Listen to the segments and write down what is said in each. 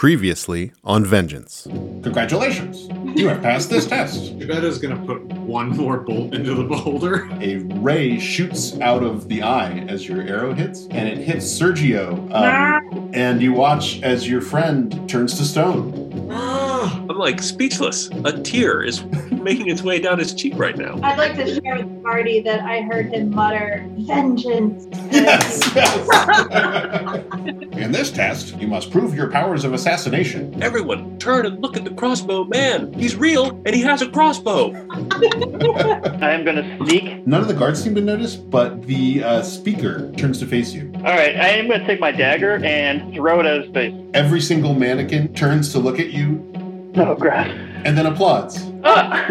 Previously on Vengeance. Congratulations. You have passed this test. Betta's gonna put one more bolt into the boulder. A ray shoots out of the eye as your arrow hits, and it hits Sergio. Um, and you watch as your friend turns to stone. I'm like speechless. A tear is making its way down his cheek right now. I'd like to share with the party that I heard him mutter, vengeance. Yes, yes. In this test, you must prove your powers of assassination. Everyone, turn and look at the crossbow man. He's real and he has a crossbow. I am gonna sneak. None of the guards seem to notice, but the uh, speaker turns to face you. All right, I am gonna take my dagger and throw it at his face. Every single mannequin turns to look at you Oh crap! and then applauds. Ah!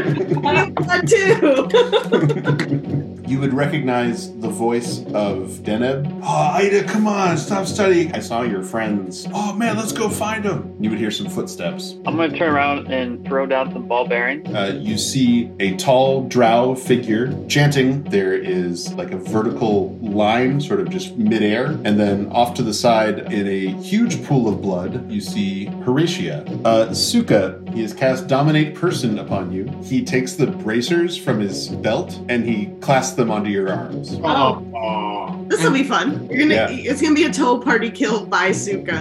you would recognize the voice of Deneb. Oh, Ida, come on, stop studying. I saw your friends. Oh man, let's go find them. You would hear some footsteps. I'm gonna turn around and throw down some ball bearings. Uh, you see a tall drow figure chanting. There is like a vertical line, sort of just midair. And then off to the side, in a huge pool of blood, you see Horatia. Uh, Sukha, he has cast Dominate Person upon you. He takes the bracers from his belt and he clasps them onto your arms. oh, oh. This will be fun. You're gonna, Yeah. It's gonna be a total party kill by Sukha.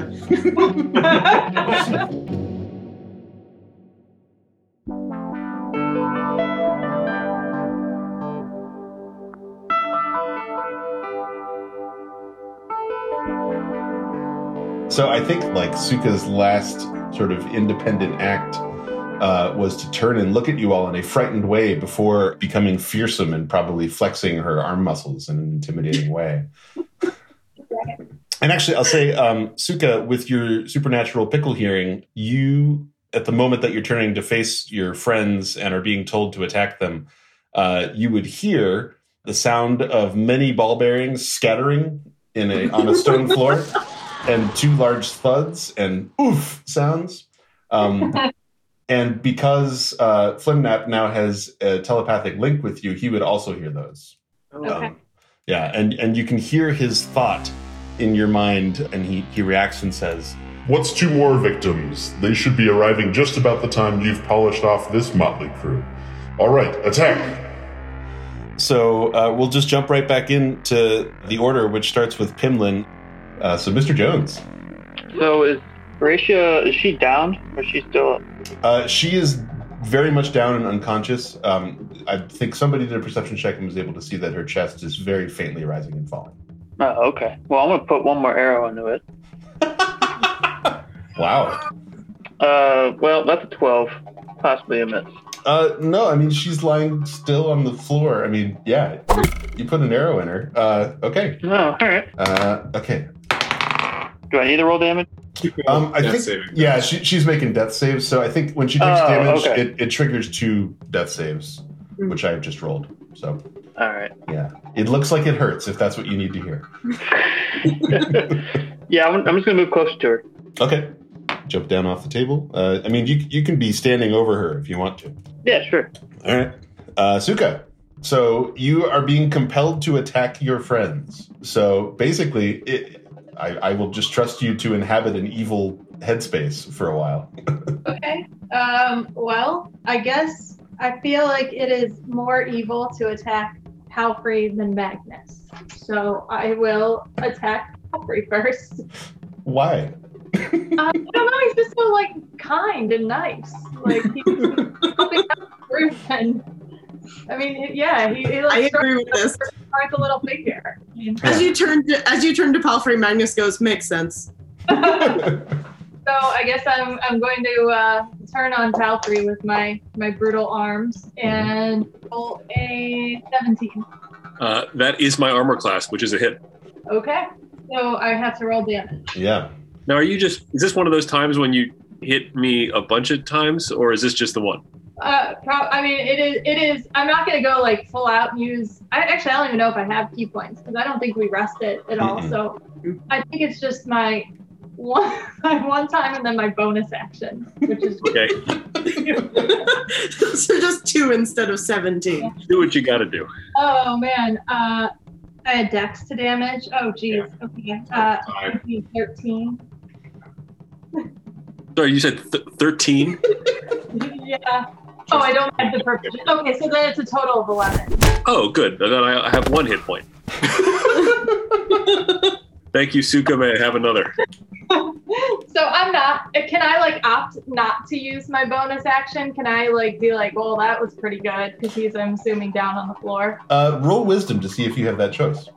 So I think like Sukha's last sort of independent act uh, was to turn and look at you all in a frightened way before becoming fearsome and probably flexing her arm muscles in an intimidating way. And actually, I'll say, um, Sukha, with your supernatural pickle hearing, you, at the moment that you're turning to face your friends and are being told to attack them, uh, you would hear the sound of many ball bearings scattering in a on a stone floor, and two large thuds and oof sounds. Um, and because uh, Flimnap now has a telepathic link with you, he would also hear those. Okay. Um, yeah, and and you can hear his thought in your mind, and he he reacts and says, What's two more victims? They should be arriving just about the time you've polished off this motley crew. All right, attack! So uh, we'll just jump right back into the order, which starts with Pimlan. Uh, so, Mr. Jones, So is Horatia? Is she down or is she still up? uh, she is very much down and unconscious. Um, I think somebody did a perception check and was able to see that her chest is very faintly rising and falling. Oh, okay. Well, I'm gonna put one more arrow into it. Wow. Uh, well, that's a twelve, possibly a miss. Uh, no, I mean she's lying still on the floor. I mean, yeah, you put an arrow in her. Uh, okay. No, all right. Uh, okay. Do I need to roll damage? Um, I Death think saving. yeah, she, she's making death saves. So I think when she takes Oh, damage, okay. it, it triggers two death saves, which I have just rolled. So All right. yeah, it looks like it hurts if that's what you need to hear. yeah, I'm, I'm just gonna move closer to her. Okay, jump down off the table. Uh, I mean, you you can be standing over her if you want to. Yeah, sure. All right, uh, Sukha. So you are being compelled to attack your friends. So basically, it, I, I will just trust you to inhabit an evil headspace for a while. Okay. Um, well, I guess I feel like it is more evil to attack Palfrey than Magnuss. So I will attack Palfrey first. Why? I don't know, he's just so like kind and nice. Like he's helping out the group and I mean, yeah, he, he I like agree with this. like a little figure. As you turn to as you turn to Palfrey, Magnuss goes, makes sense. So I guess I'm I'm going to uh, turn on Palfrey with my my brutal arms and roll a 17. Uh, that is my armor class, which is a hit. Okay. So I have to roll damage. yeah. Now, are you just, is this one of those times when you hit me a bunch of times, or is this just the one? Uh, pro- I mean, it is. It is. I'm not going to go like full out and use. I actually I don't even know if I have ki points because I don't think we rest it at all. Mm-mm. So I think it's just my one my one time and then my bonus action, which is Okay, so just two instead of seventeen. do what you got to do. Oh man, uh, I had dex to damage. Oh geez. Okay. Uh, Five. 13. Sorry, you said th- 13? yeah. Oh, I don't have the proficiency. Okay, so then it's a total of 11. Oh, good. Then I I have one hit point. Thank you, Sukha. May I have another? So I'm not. Can I like opt not to use my bonus action? Can I like be like, well, that was pretty good because he's, I'm assuming, down on the floor. Uh, roll wisdom to see if you have that choice.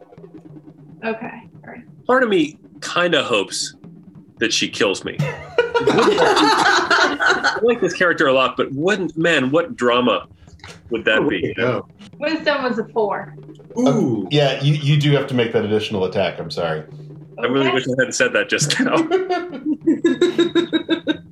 Okay. All right. Part of me kind of hopes that she kills me. I like this character a lot, but wouldn't man, what drama would that be? Yeah. Wisdom was a four. Ooh. Yeah, you, you do have to make that additional attack. I'm sorry. I really Okay. wish I hadn't said that just now.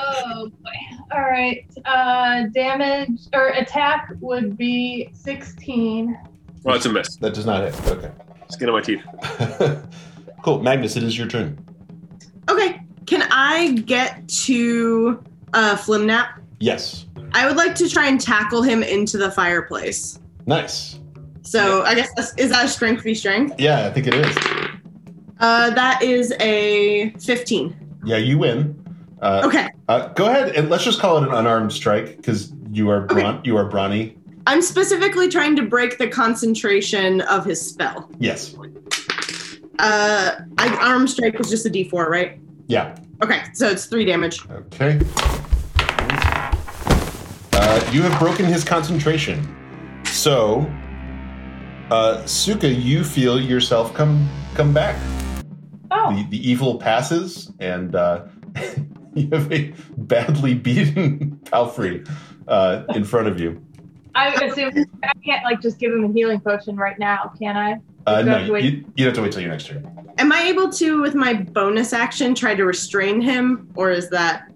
Oh boy. All right. Uh, damage or attack would be 16. Well, it's a miss. That does not hit. Okay. Skin on my teeth. cool. Magnuss, it is your turn. okay, can I get to uh, Flimnap? Yes. I would like to try and tackle him into the fireplace. Nice. So I guess that's, is that a strength v strength? Yeah, I think it is. Uh, that is a 15. Yeah, you win. Uh, Okay, uh, go ahead and let's just call it an unarmed strike because you are brawn, you are brawny. I'm specifically trying to break the concentration of his spell. Yes. Uh, I, arm strike was just a D4, right? Yeah. Okay, so it's three damage. Okay. Uh, you have broken his concentration. So, uh, Sukha, you feel yourself come come back. Oh, The, the evil passes, and uh, you have a badly beaten Palfrey uh, in front of you. I assume I can't like just give him a healing potion right now, can I? Uh, You no, have to you, wait. you, you have to wait till your next turn. Am I able to, with my bonus action, try to restrain him, or is that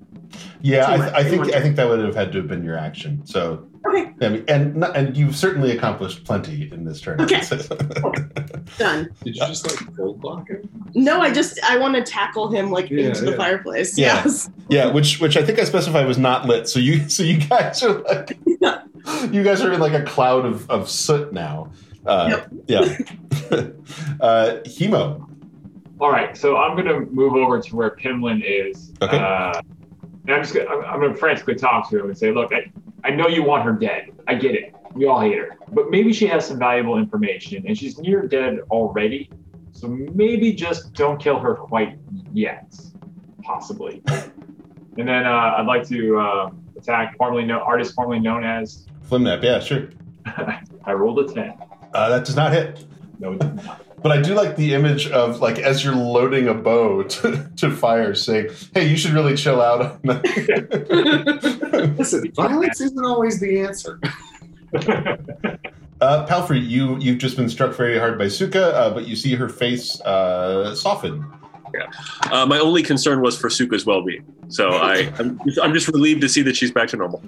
Yeah, I, much, I think. I think that would have had to have been your action. So, okay? I mean, and and you've certainly accomplished plenty in this turn. Okay. Done. Did you just like cold block him? No, I just I want to tackle him like Yeah, into the fireplace. Yeah. Yes. Yeah, which which I think I specified was not lit. So you so you guys are like you guys are in like a cloud of, of soot now. Uh, Yeah. uh, Himo. All right, so I'm gonna move over to where Pimlin is. Okay. Uh, and I'm just gonna, I'm, I'm gonna frantically talk to him and say, look, I, I know you want her dead. I get it. We all hate her, but maybe she has some valuable information, and she's near dead already. So maybe just don't kill her quite yet, possibly. and then uh, I'd like to uh, attack formerly known artist formerly known as. Flimnap, yeah, sure. I rolled a ten. Uh, that does not hit. No, it did not. But I do like the image of like as you're loading a bow to, to fire, saying, "Hey, you should really chill out." on that." Listen, violence isn't always the answer. uh, Palfrey, you you've just been struck very hard by Sukha, uh, but you see her face uh, soften. Uh, my only concern was for Sukha's well-being, so I, I'm, I'm just relieved to see that she's back to normal.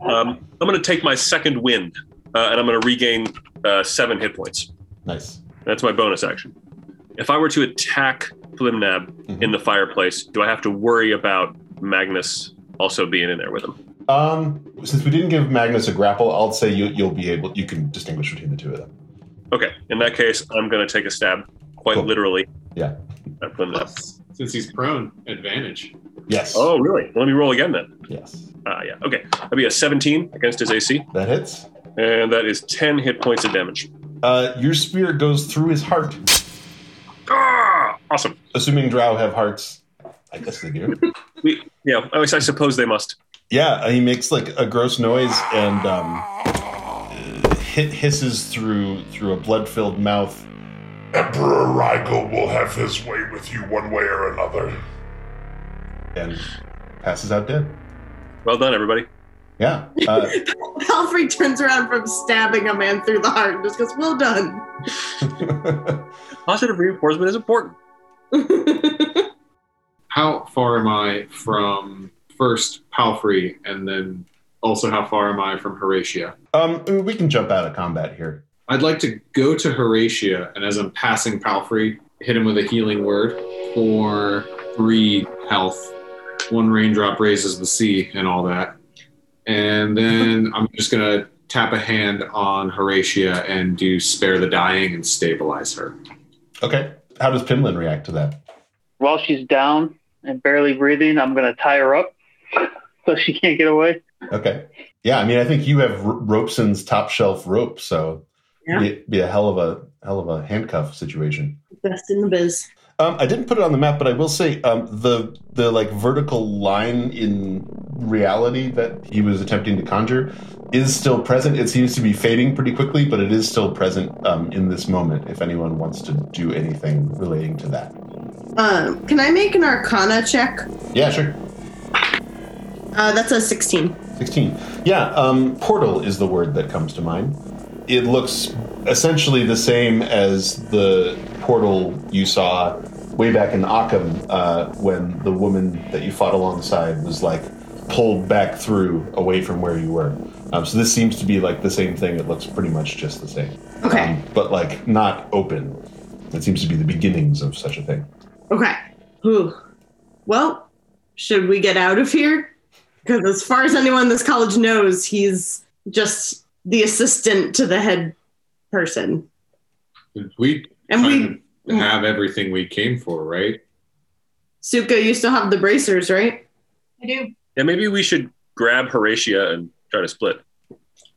Um, I'm going to take my second wind, uh, and I'm going to regain uh, seven hit points. Nice. That's my bonus action. If I were to attack Flimnap Mhm. in the fireplace, do I have to worry about Magnuss also being in there with him? Um, since we didn't give Magnuss a grapple, I'll say you, you'll be able. You can distinguish between the two of them. Okay, in that case, I'm going to take a stab, quite Cool. literally, Yeah. at Flimnap. Since he's prone, advantage. Yes. Oh, really? Let me roll again then. Yes. Ah, yeah. Okay, that'll be a 17 against his AC, That hits. and that is 10 hit points of damage. Uh, your spear goes through his heart. Ah, awesome. Assuming Drow have hearts, I guess they do. We, yeah, I, I suppose they must. yeah, he makes like a gross noise and um, hit hisses through through a blood-filled mouth. Emperor Rigel will have his way with you one way or another. and passes out dead. Well done, everybody. Yeah. Uh, Palfrey turns around from stabbing a man through the heart and just goes, "Well done." Positive reinforcement is important. How far am I from first Palfrey, and then also how far am I from Horatia? um, we can jump out of combat here. I'd like to go to Horatia, and as I'm passing Palfrey, hit him with a healing word for three health. One raindrop raises the sea, and all that. And then I'm just gonna tap a hand on Horatia and do spare the dying and stabilize her. Okay. How does Pimlan react to that? While she's down, and barely breathing, I'm going to tie her up so she can't get away. Okay. Yeah, I mean, I think you have R- Ropeson's top shelf rope, so Yeah. be, be a hell of a hell of a handcuff situation. Best in the biz. Um, I didn't put it on the map, but I will say um, the the like vertical line in reality that he was attempting to conjure is still present. It seems to be fading pretty quickly, but it is still present um, in this moment. If anyone wants to do anything relating to that, Um, can I make an Arcana check? yeah, sure. Uh, that's a 16. 16. Yeah, um, portal is the word that comes to mind. It looks essentially the same as the portal you saw way back in Occam uh, when the woman that you fought alongside was like pulled back through away from where you were. Um, so this seems to be like the same thing. It looks pretty much just the same. Okay. Um, but like not open. It seems to be the beginnings of such a thing. Okay. Whew. Well, should we get out of here? Because as far as anyone in this college knows, he's just the assistant to the head person. We And we, have everything we came for, right? Sukha, you still have the bracers, right? I do. Yeah, maybe we should grab Horatia and try to split.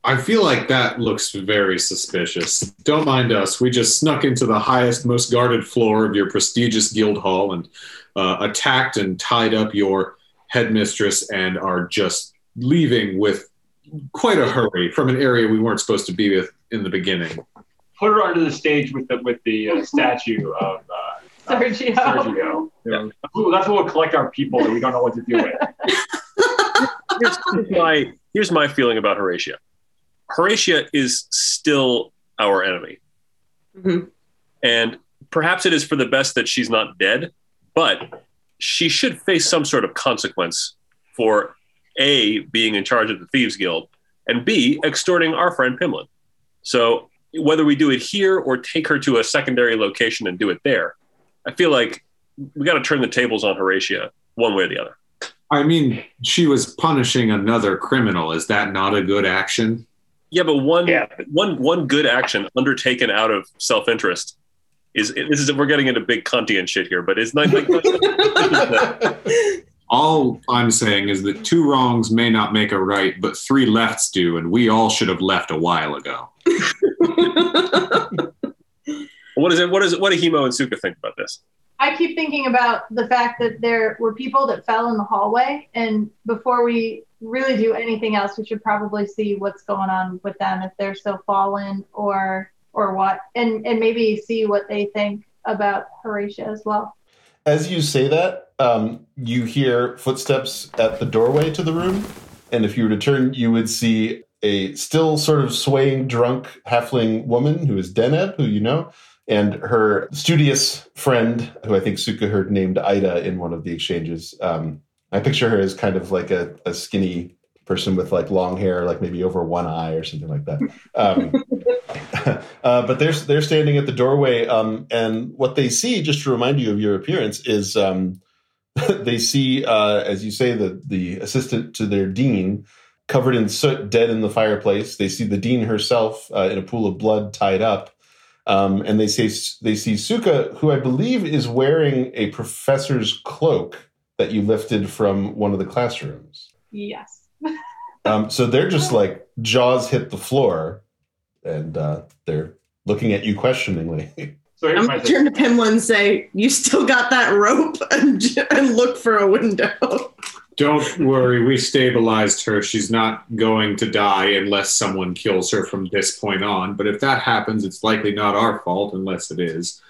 I feel like that looks very suspicious. Don't mind us. We just snuck into the highest, most guarded floor of your prestigious guild hall and uh, attacked and tied up your headmistress and are just leaving with quite a hurry from an area we weren't supposed to be with in the beginning. Put her under the stage with the with the uh, statue of uh, of Sergio. Sergio. Yeah. Ooh, that's what we'll collect our people that we don't know what to do with. Here's, here's my here's my feeling about Horatia. Horatia is still our enemy, Mhm. and perhaps it is for the best that she's not dead, but she should face some sort of consequence for a being in charge of the thieves guild and b extorting our friend Pimlan. So whether we do it here or take her to a secondary location and do it there, I feel like we got to turn the tables on Horatia one way or the other. I mean, she was punishing another criminal. Is that not a good action? Yeah, but one Yeah. one one good action undertaken out of self interest is this is we're getting into big Kantian shit here, but it's not like All I'm saying is that two wrongs may not make a right, but three lefts do, and we all should have left a while ago. what is it? What is it? What do Himo and Sukha think about this? I keep thinking about the fact that there were people that fell in the hallway, and before we really do anything else, we should probably see what's going on with them if they're still fallen or or what, and and maybe see what they think about Horatia as well. As you say that, um, you hear footsteps at the doorway to the room, and if you were to turn, you would see a still sort of swaying, drunk halfling woman who is Deneb, who you know, and her studious friend, who I think Sukha heard named Ida in one of the exchanges. Um, I picture her as kind of like a, a skinny person with like long hair, like maybe over one eye or something like that. Um, uh, but they're they're standing at the doorway, um, and what they see, just to remind you of your appearance, is um, they see, uh, as you say, the the assistant to their dean covered in soot, dead in the fireplace. They see the dean herself uh, in a pool of blood, tied up. Um, and they say they see Sukha, who I believe is wearing a professor's cloak that you lifted from one of the classrooms. Yes. Um, so they're just like jaws hit the floor, and uh, they're looking at you questioningly. So I'm going to turn to Pimla and say, You still got that rope? And, and look for a window. Don't worry, we stabilized her. She's not going to die unless someone kills her from this point on. But if that happens, it's likely not our fault unless it is.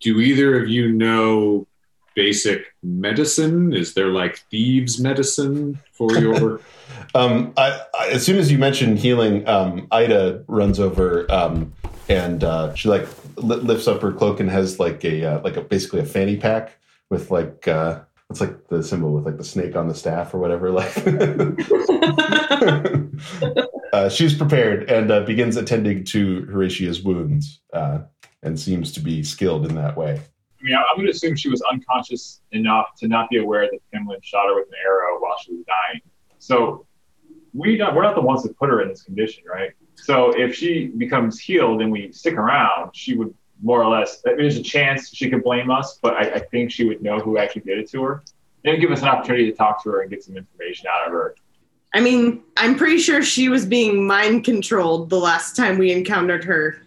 Do either of you know basic medicine? Is there like thieves' medicine for your. Um, I, I, as soon as you mentioned healing, um, Ida runs over um, and uh, she like li- lifts up her cloak and has like a uh, like a basically a fanny pack with like uh, it's like the symbol with like the snake on the staff or whatever. Like uh, she's prepared and uh, begins attending to Horatia's wounds uh, and seems to be skilled in that way. I mean, I'm going to assume she was unconscious enough to not be aware that Pimlan shot her with an arrow while she was dying. So we don't, we're not the ones that put her in this condition, right? So if she becomes healed and we stick around, she would more or less. I mean, there's a chance she could blame us, but I, I think she would know who actually did it to her. Maybe give us an opportunity to talk to her and get some information out of her. I mean, I'm pretty sure she was being mind controlled the last time we encountered her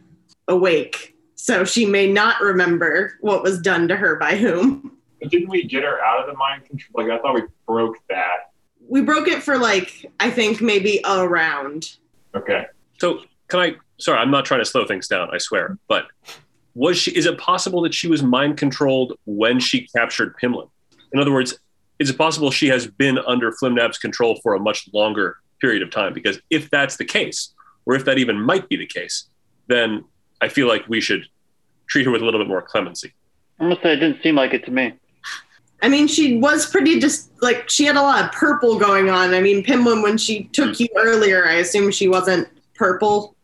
awake. So she may not remember what was done to her by whom. But didn't we get her out of the mind control? Like I thought we broke that. We broke it for like, I think maybe a round. Okay. So can I? Sorry, I'm not trying to slow things down. I swear. But was she? Is it possible that she was mind controlled when she captured Pimlan? In other words, is it possible she has been under Flimnap's control for a much longer period of time? Because if that's the case, or if that even might be the case, then I feel like we should treat her with a little bit more clemency. I must say, it didn't seem like it to me. I mean, she was pretty just like she had a lot of purple going on. I mean, Pimlan, when she took you earlier, I assume she wasn't purple.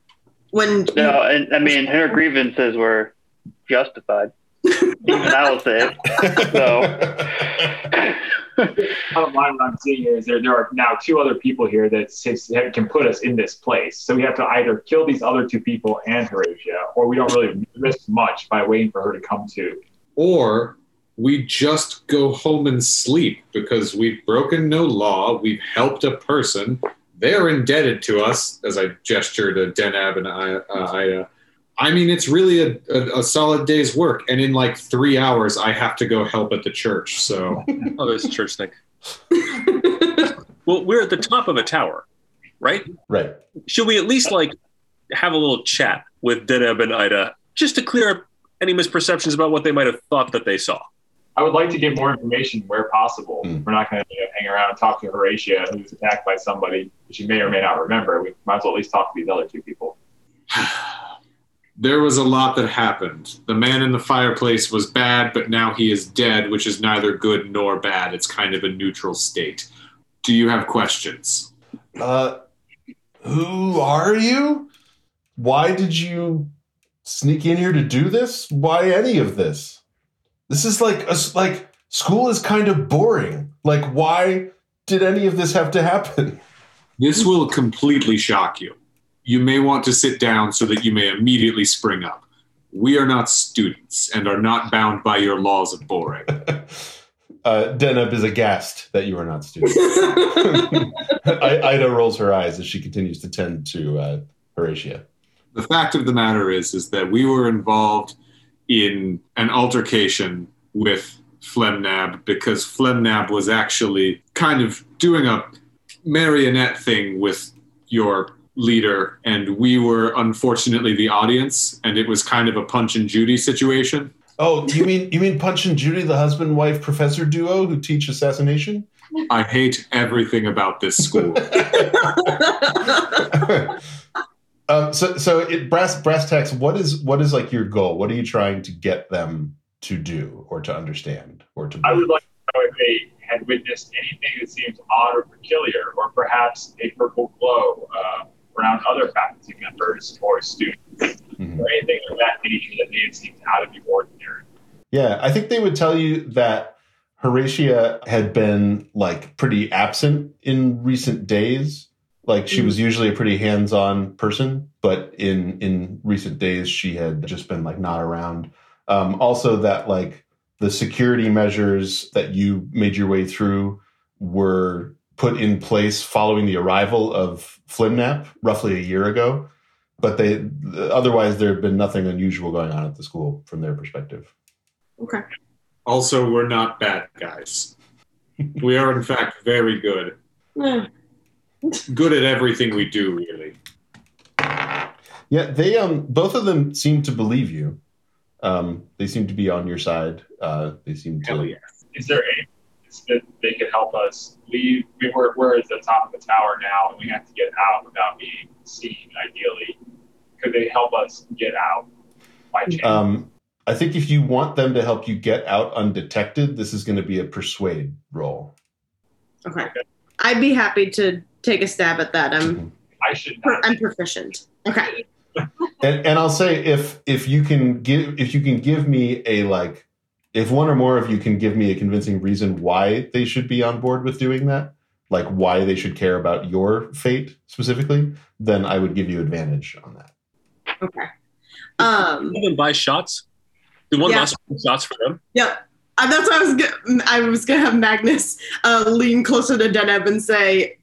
When No, and I mean, her grievances were justified. Even I will say it. Bottom line, what I'm seeing is there, there are now two other people here that sits- can put us in this place. So we have to either kill these other two people and Horatia, or we don't really risk much by waiting for her to come to. Or we just go home and sleep because we've broken no law. We've helped a person. They're indebted to us, as I gesture to Deneb and I. Uh, Ida. I mean, it's really a, a, a solid day's work. And in like three hours, I have to go help at the church. So Oh, there's a church thing. well, we're at the top of a tower, right? Right. Should we at least like have a little chat with Deneb and Ida just to clear up any misperceptions about what they might have thought that they saw? I would like to get more information where possible. Hmm. We're not going to you know, hang around and talk to Horatia, who was attacked by somebody that she may or may not remember. We might as well at least talk to these other two people. there was a lot that happened. The man in the fireplace was bad, but now he is dead, which is neither good nor bad. It's kind of a neutral state. Do you have questions? Uh, who are you? Why did you sneak in here to do this? Why any of this? This is like a, like school is kind of boring. Like why did any of this have to happen? This will completely shock you. You may want to sit down so that you may immediately spring up. We are not students and are not bound by your laws of boring. Uh, Deneb is aghast that you are not students. I, Ida rolls her eyes as she continues to tend to uh, Horatia. the fact of the matter is is that we were involved in an altercation with Flimnap because Flimnap was actually kind of doing a marionette thing with your leader and we were unfortunately the audience and it was kind of a punch and Judy situation. Oh, you mean you mean Punch and Judy, the husband wife professor duo who teach assassination? I hate everything about this school. um, so so it brass brass tacks. What is what is like your goal? What are you trying to get them to do or to understand or to? I would like to know if they had witnessed anything that seems odd or peculiar, or perhaps a purple glow uh, around other faculty members or students, Mhm. or anything of that nature that may have seemed out of the ordinary. Yeah, I think they would tell you that Horatia had been like pretty absent in recent days. Like she was usually a pretty hands-on person, but in in recent days she had just been like not around. Um, also, that like the security measures that you made your way through were put in place following the arrival of Flimnap roughly a year ago. But they otherwise there had been nothing unusual going on at the school from their perspective. okay. also, we're not bad guys. We are in fact very good. Good at everything we do, really. Yeah, they um both of them seem to believe you. Um, they seem to be on your side. Uh, they seem Hell to. yeah. Is there any that they could help us leave? We were, we're at the top of the tower now, and we have to get out without being seen. Ideally, could they help us get out by chance? Um, I think if you want them to help you get out undetected, this is going to be a persuade roll. Okay. I'd be happy to take a stab at that. I'm I should not. I'm proficient. Okay. And and I'll say if if you can give if you can give me a like if one or more of you can give me a convincing reason why they should be on board with doing that, like why they should care about your fate specifically, then I would give you advantage on that. Okay. Um. Did them buy shots? Did one Yeah. of us buy shots for them? Yep. Uh, that's why I was go- I was gonna have Magnuss uh, lean closer to Deneb and say,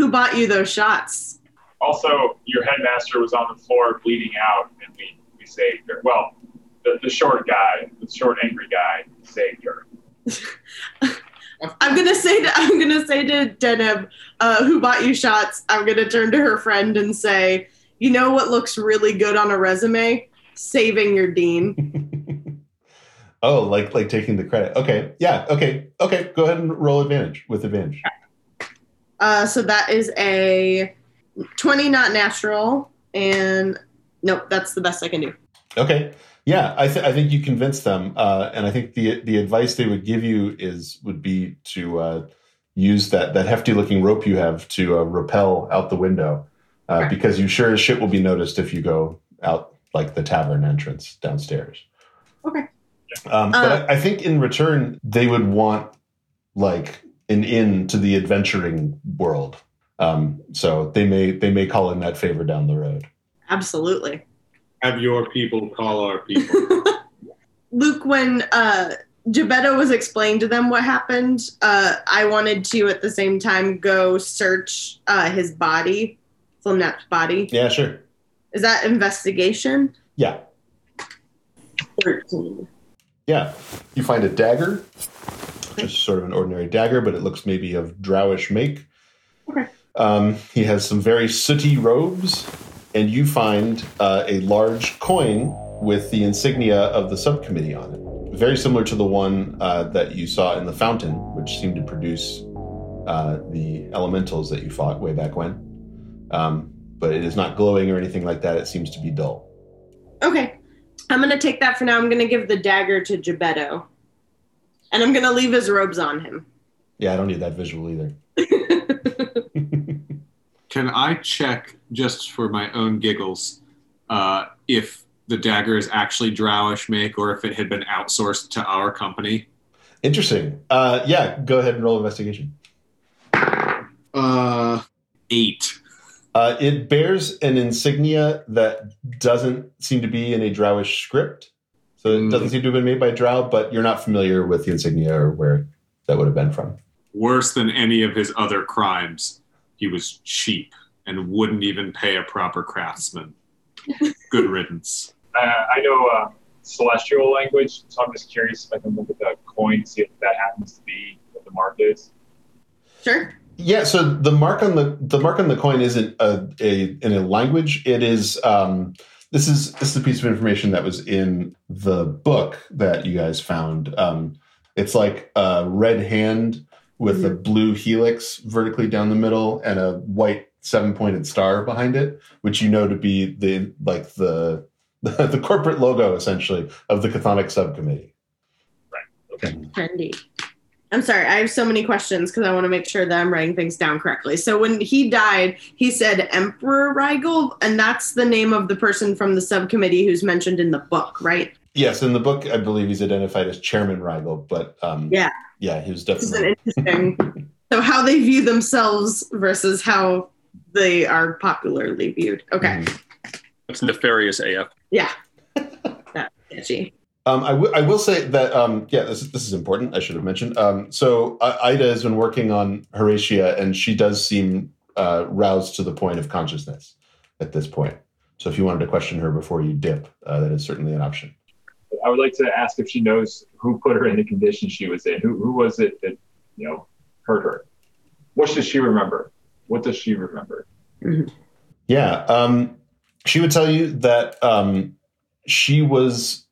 "Who bought you those shots?" Also, your headmaster was on the floor bleeding out, and we, we saved her. Well, the, the short guy, the short angry guy, saved her. I'm gonna say to I'm gonna say to Deneb, uh, "Who bought you shots?" I'm gonna turn to her friend and say, "You know what looks really good on a resume? Saving your dean." oh, like like taking the credit. Okay, yeah, okay, okay. Go ahead and roll advantage with advantage. Uh, so that is a 20 not natural, and nope, that's the best I can do. Okay. Yeah, I, th- I think you convinced them, uh, and I think the the advice they would give you is would be to uh, use that that hefty looking rope you have to uh, rappel out the window, uh, because you sure as shit will be noticed if you go out like the tavern entrance downstairs. Okay. Um, Uh, but I, I think in return they would want like an in to the adventuring world. Um, so they may they may call in that favor down the road. Absolutely. Have your people call our people. Luke, when uh, Jebeddo was explained to them what happened, uh, I wanted to at the same time go search uh, his body, Flimnap's body. Yeah, sure. Is that investigation? Yeah, 13. yeah. You find a dagger, just sort of an ordinary dagger, but it looks maybe of drowish make. Okay. Um, he has some very sooty robes, and you find uh, a large coin with the insignia of the subcommittee on it, very similar to the one uh, that you saw in the fountain, which seemed to produce uh, the elementals that you fought way back when. Um, but it is not glowing or anything like that. It seems to be dull. Okay. I'm going to take that for now. I'm going to give the dagger to Jebeddo. And I'm going to leave his robes on him. Yeah, I don't need that visual either. Can I check just for my own giggles uh, if the dagger is actually Drowish make or if it had been outsourced to our company? Interesting. Uh, yeah, go ahead and roll investigation. Uh, eight. Uh, it bears an insignia that doesn't seem to be in a Drowish script. So it Mm. doesn't seem to have been made by Drow, but you're not familiar with the insignia or where that would have been from. Worse than any of his other crimes, he was cheap and wouldn't even pay a proper craftsman. Good riddance. Uh, I know uh, celestial language, so I'm just curious if I can look at the coin, see if that happens to be what the mark is. Sure. Yeah, so the mark on the the mark on the coin isn't a, a in a language. It is um, this is this is a piece of information that was in the book that you guys found. Um, it's like a red hand with a blue helix vertically down the middle and a white seven pointed star behind it, which you know to be the like the the corporate logo essentially of the Chthonic subcommittee. Right. Okay. Trendy. I'm sorry, I have so many questions because I want to make sure that I'm writing things down correctly. So when he died, he said Emperor Rigel, and that's the name of the person from the subcommittee who's mentioned in the book, right? Yes, in the book, I believe he's identified as Chairman Rigel, but um, Yeah. yeah, he was This is definitely an interesting. so how they view themselves versus how they are popularly viewed. Okay. That's nefarious AF. yeah, that's sketchy. Um, I, w- I will say that um, yeah, this is, this is important. I should have mentioned. Um, so I- Ida has been working on Horatia, and she does seem uh, roused to the point of consciousness at this point. So if you wanted to question her before you dip, uh, that is certainly an option. I would like to ask if she knows who put her in the condition she was in. Who, who was it that, you know, hurt her? What does she remember? What does she remember? Yeah, um, she would tell you that um, she was.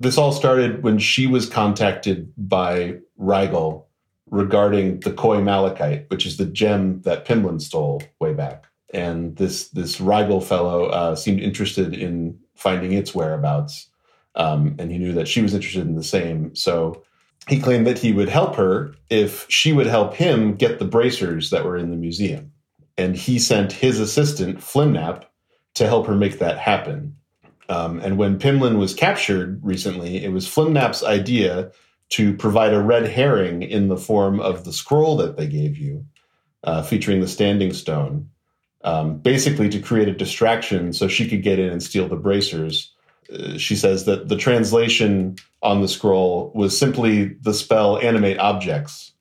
This all started when she was contacted by Rigel regarding the Koi Malachite, which is the gem that Pimlan stole way back. And this this Rigel fellow uh, seemed interested in finding its whereabouts, um, and he knew that she was interested in the same. So he claimed that he would help her if she would help him get the bracers that were in the museum and he sent his assistant Flimnap to help her make that happen. Um, and when Pimlan was captured recently, it was Flimnap's idea to provide a red herring in the form of the scroll that they gave you, uh, featuring the Standing Stone, um, basically to create a distraction so she could get in and steal the bracers. uh, she says that the translation on the scroll was simply the spell animate objects.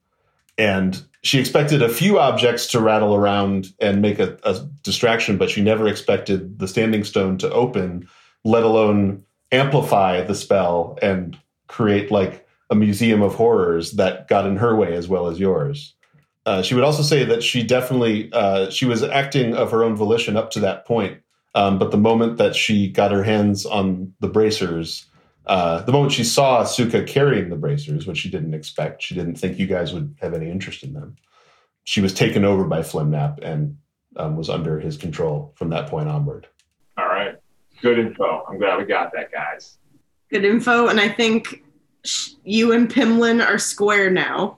And she expected a few objects to rattle around and make a, a distraction, but she never expected the standing stone to open, let alone amplify the spell and create like a museum of horrors that got in her way as well as yours. Uh, she would also say that she definitely uh, she was acting of her own volition up to that point, um, but the moment that she got her hands on the bracers, uh, the moment she saw Sukha carrying the bracers, which she didn't expect, she didn't think you guys would have any interest in them. She was taken over by Flimnap and um, was under his control from that point onward. All right. Good info. I'm glad we got that, guys. Good info, and I think you and Pimlan are square now,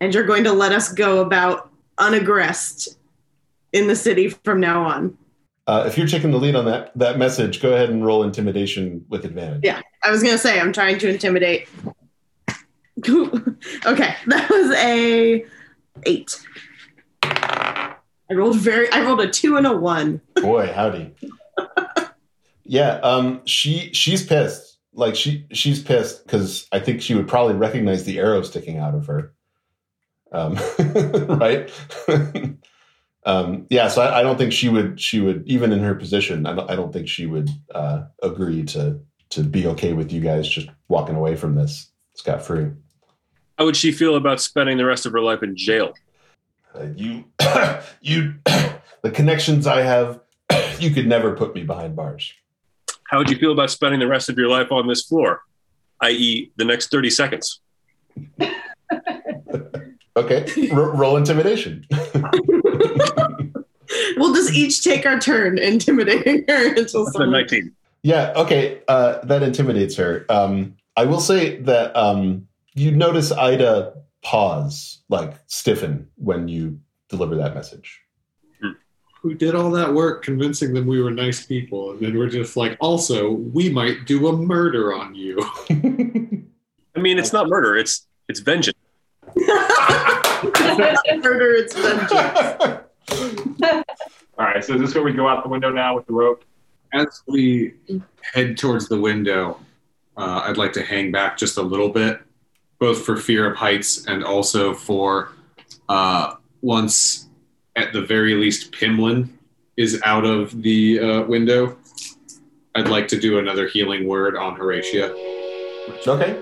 and you're going to let us go about unaggressed in the city from now on. Uh, if you're taking the lead on that that message, go ahead and roll intimidation with advantage. Yeah, I was gonna say I'm trying to intimidate. okay, that was a eight. I rolled very. I rolled a two and a one. Boy, howdy. yeah, um, she she's pissed. Like she she's pissed because I think she would probably recognize the arrow sticking out of her. Um, right? um, yeah, so I, I, don't think she would. She would even in her position. I don't. I don't think she would uh, agree to to be okay with you guys just walking away from this scot free. How would she feel about spending the rest of her life in jail? Uh, you, you, the connections I have, you could never put me behind bars. How would you feel about spending the rest of your life on this floor, i.e., the next 30 seconds? okay, R- roll intimidation. we'll just each take our turn intimidating her until someone. 19. Yeah, okay, uh, that intimidates her. Um, I will say that um, you notice Ida pause, like stiffen when you deliver that message. Who did all that work convincing them we were nice people, and then we're just like, also, we might do a murder on you. I mean, it's not murder; it's it's vengeance. it's murder, it's vengeance. All right, so is this where we go out the window now with the rope? As we head towards the window, uh, I'd like to hang back just a little bit both for fear of heights and also for uh, once, at the very least, Pimlan is out of the uh, window. I'd like to do another healing word on Horatia. Okay.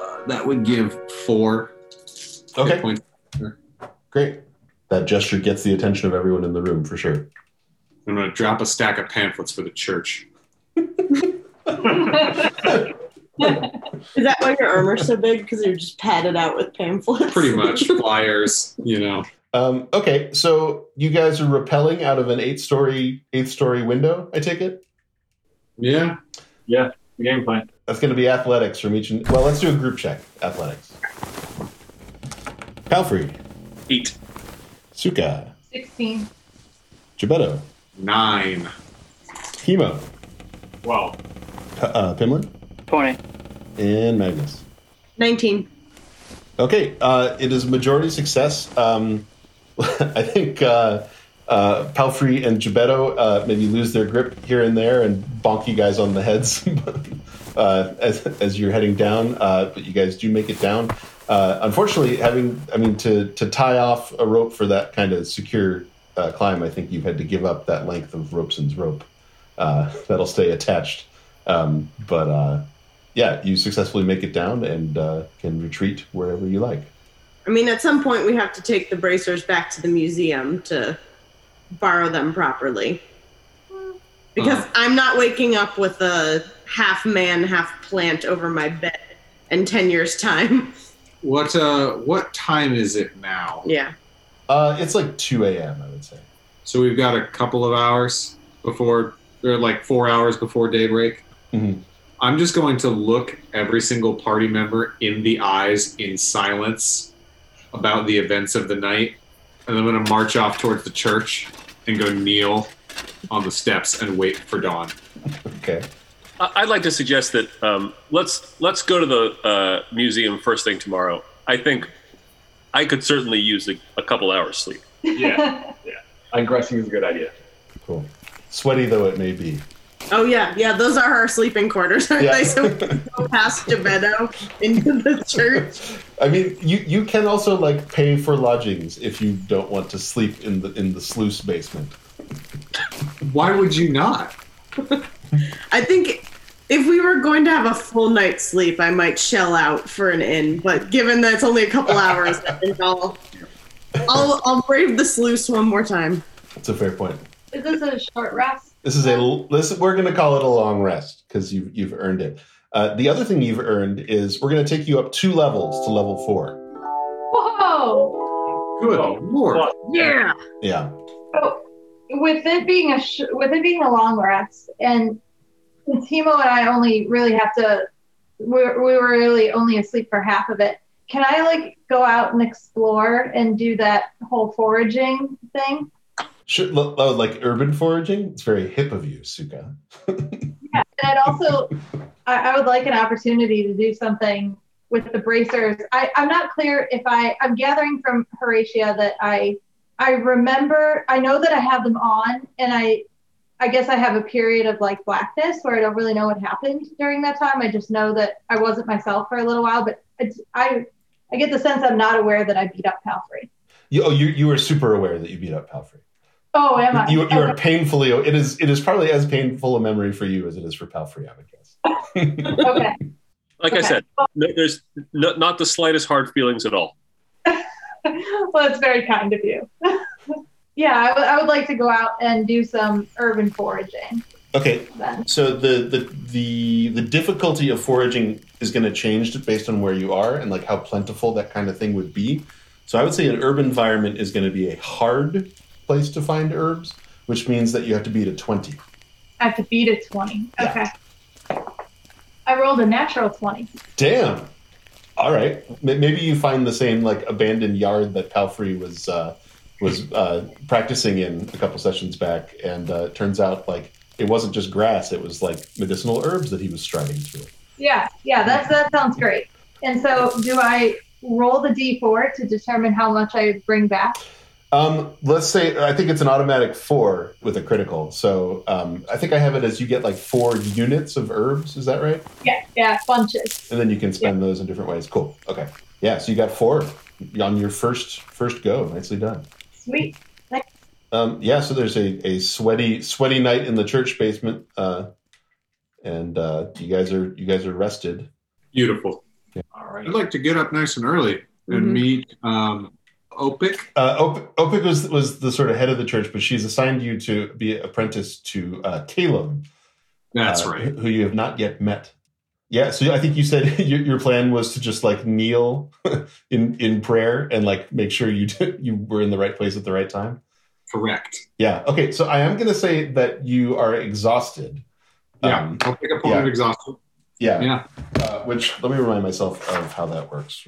Uh, that would give four. Okay. Points. Great. That gesture gets the attention of everyone in the room for sure. I'm going to drop a stack of pamphlets for the church. Is that why your armor's so big? Because you're just padded out with pamphlets? Pretty much flyers, you know. Um, okay, so you guys are rappelling out of an eight-story eighth-story window. I take it. Yeah. Yeah. The game plan. That's going to be athletics from each. And, well, let's do a group check. Athletics. Palfrey, Eight. Sukha, 16. Jebeddo, Nine. Himo, Well, P- uh, Pimlan, 20. and Magnuss. 19. Okay, uh, it is majority success. Um, I think uh, uh, Palfrey and Jebeddo uh, maybe lose their grip here and there and bonk you guys on the heads uh, as, as you're heading down, uh, but you guys do make it down. Uh, unfortunately, having, I mean, to, to tie off a rope for that kind of secure climb, I think you've had to give up that length of Ropeson's rope that'll stay attached. Um, but yeah, you successfully make it down and can retreat wherever you like. I mean, at some point, we have to take the bracers back to the museum to borrow them properly. Because I'm not waking up with a half man, half plant over my bed in 10 years' time. What uh what time is it now? Yeah. Uh, it's like 2 a.m., I would say. So we've got a couple of hours before or like 4 hours before daybreak. Mhm. I'm just going to look every single party member in the eyes in silence about the events of the night and I'm going to march off towards the church and go kneel on the steps and wait for dawn. Okay. I- I'd like to suggest that um, let's let's go to the uh, museum first thing tomorrow. I think I could certainly use a, a couple hours sleep. yeah. yeah. Digressing is a good idea. Cool. Sweaty though it may be. Oh yeah, yeah. Those are our sleeping quarters, aren't Yeah. they? So we can go past Jebeddo into the church. I mean, you you can also like pay for lodgings if you don't want to sleep in the in the sluice basement. Why would you not? I think if we were going to have a full night's sleep, I might shell out for an inn. But given that it's only a couple hours, I think I'll I'll, I'll brave the sluice one more time. It's a fair point. Is this a short rest? This is a this we're going to call it a long rest because you've you've earned it. Uh, the other thing you've earned is we're going to take you up two levels to level four. Whoa! Good Oh, lord. Yeah. Yeah. So, with it being a sh- with it being a long rest, and since Himo and I only really have to, we we were really only asleep for half of it. Can I like go out and explore and do that whole foraging thing? Should, like urban foraging? It's very hip of you, Sukha. Yeah, and I'd also, I, I would like an opportunity to do something with the bracers. I, I'm not clear if I, I'm gathering from Horatia that I, I remember, I know that I have them on, and I, I guess I have a period of like blackness where I don't really know what happened during that time. I just know that I wasn't myself for a little while, but it's, I, I get the sense I'm not aware that I beat up Palfrey. You, oh, you you are super aware that you beat up Palfrey. Oh, am I? You, you are painfully. It is it is probably as painful a memory for you as it is for Palfrey. I would guess. okay. Like I said, no, there's no, not the slightest hard feelings at all. well, it's very kind of you. yeah, I would- I would like to go out and do some urban foraging Okay, then. so the the the the difficulty of foraging is going to change based on where you are and like how plentiful that kind of thing would be. So I would say an urban environment is going to be a hard place to find herbs, which means that you have to beat a twenty. I have to beat a 20. Yeah. Okay. I rolled a natural 20. Damn. All right. Maybe you find the same like abandoned yard that Palfrey was uh, was uh, practicing in a couple sessions back, and uh, it turns out like it wasn't just grass; it was like medicinal herbs that he was striding through. Yeah, yeah, that's, that sounds great. And so, do I roll the d4 to determine how much I bring back? Um, let's say I think it's an automatic four with a critical. So um, I think I have it as you get like four units of herbs. Is that right? Yeah, yeah, bunches. And then you can spend those in different ways. Cool. Okay. Yeah. So you got four on your first first go. Nicely done. Sweet. Um, yeah, so there's a, a sweaty sweaty night in the church basement, uh, and uh, you guys are you guys are rested. Beautiful. Yeah. All right. I'd like to get up nice and early and Mhm. meet um, Opic. Uh, Op- Opik was was the sort of head of the church, but she's assigned you to be apprentice to uh, Caleb, That's uh, right. who you have not yet met. Yeah, so I think you said your, your plan was to just like kneel in in prayer and like make sure you you were in the right place at the right time. Correct. Yeah. Okay. So I am going to say that you are exhausted. Yeah. Um, I'll pick up on yeah. it exhausted. yeah. Yeah. Uh, which let me remind myself of how that works.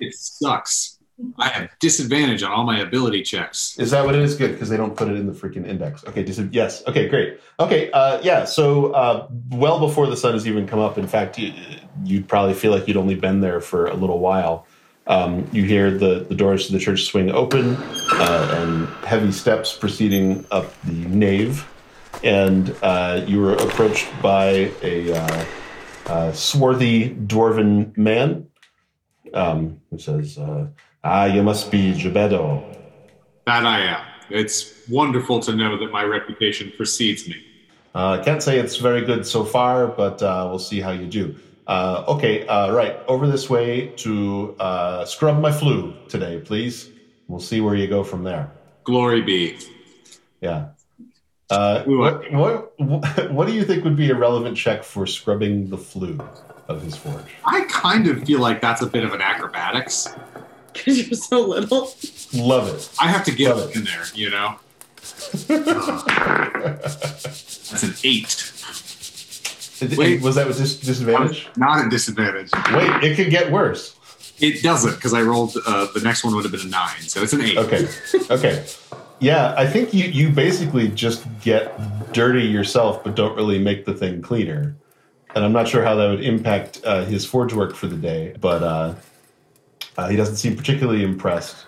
It sucks. I have disadvantage on all my ability checks. Is that what it is? Good because they don't put it in the freaking index. Okay, dis- yes. Okay, great. Okay, uh, yeah. So uh, well before the sun has even come up. In fact, you, you'd probably feel like you'd only been there for a little while. Um, you hear the the doors to the church swing open uh, and heavy steps proceeding up the nave, and uh, you were approached by a uh, uh, swarthy dwarven man um, who says, uh, "Ah, you must be Jebeddo." That I am. It's wonderful to know that my reputation precedes me. Uh, I can't say it's very good so far, but uh, we'll see how you do. Uh, okay, uh, right. Over this way to uh, scrub my flue today, please. We'll see where you go from there. Glory be. Yeah. Uh, what, what, what do you think would be a relevant check for scrubbing the flue of his forge? I kind of feel like that's a bit of an acrobatics. Because you're so little. Love it. I have to get Love up it. in there, you know? Uh, that's an eight. Wait. Was that with dis- disadvantage? Not a disadvantage. Wait, it could get worse. It doesn't because I rolled uh, the next one would have been a nine, so it's an eight. Okay. Okay. Yeah, I think you you basically just get dirty yourself, but don't really make the thing cleaner. And I'm not sure how that would impact uh, his forge work for the day, but uh, uh, he doesn't seem particularly impressed.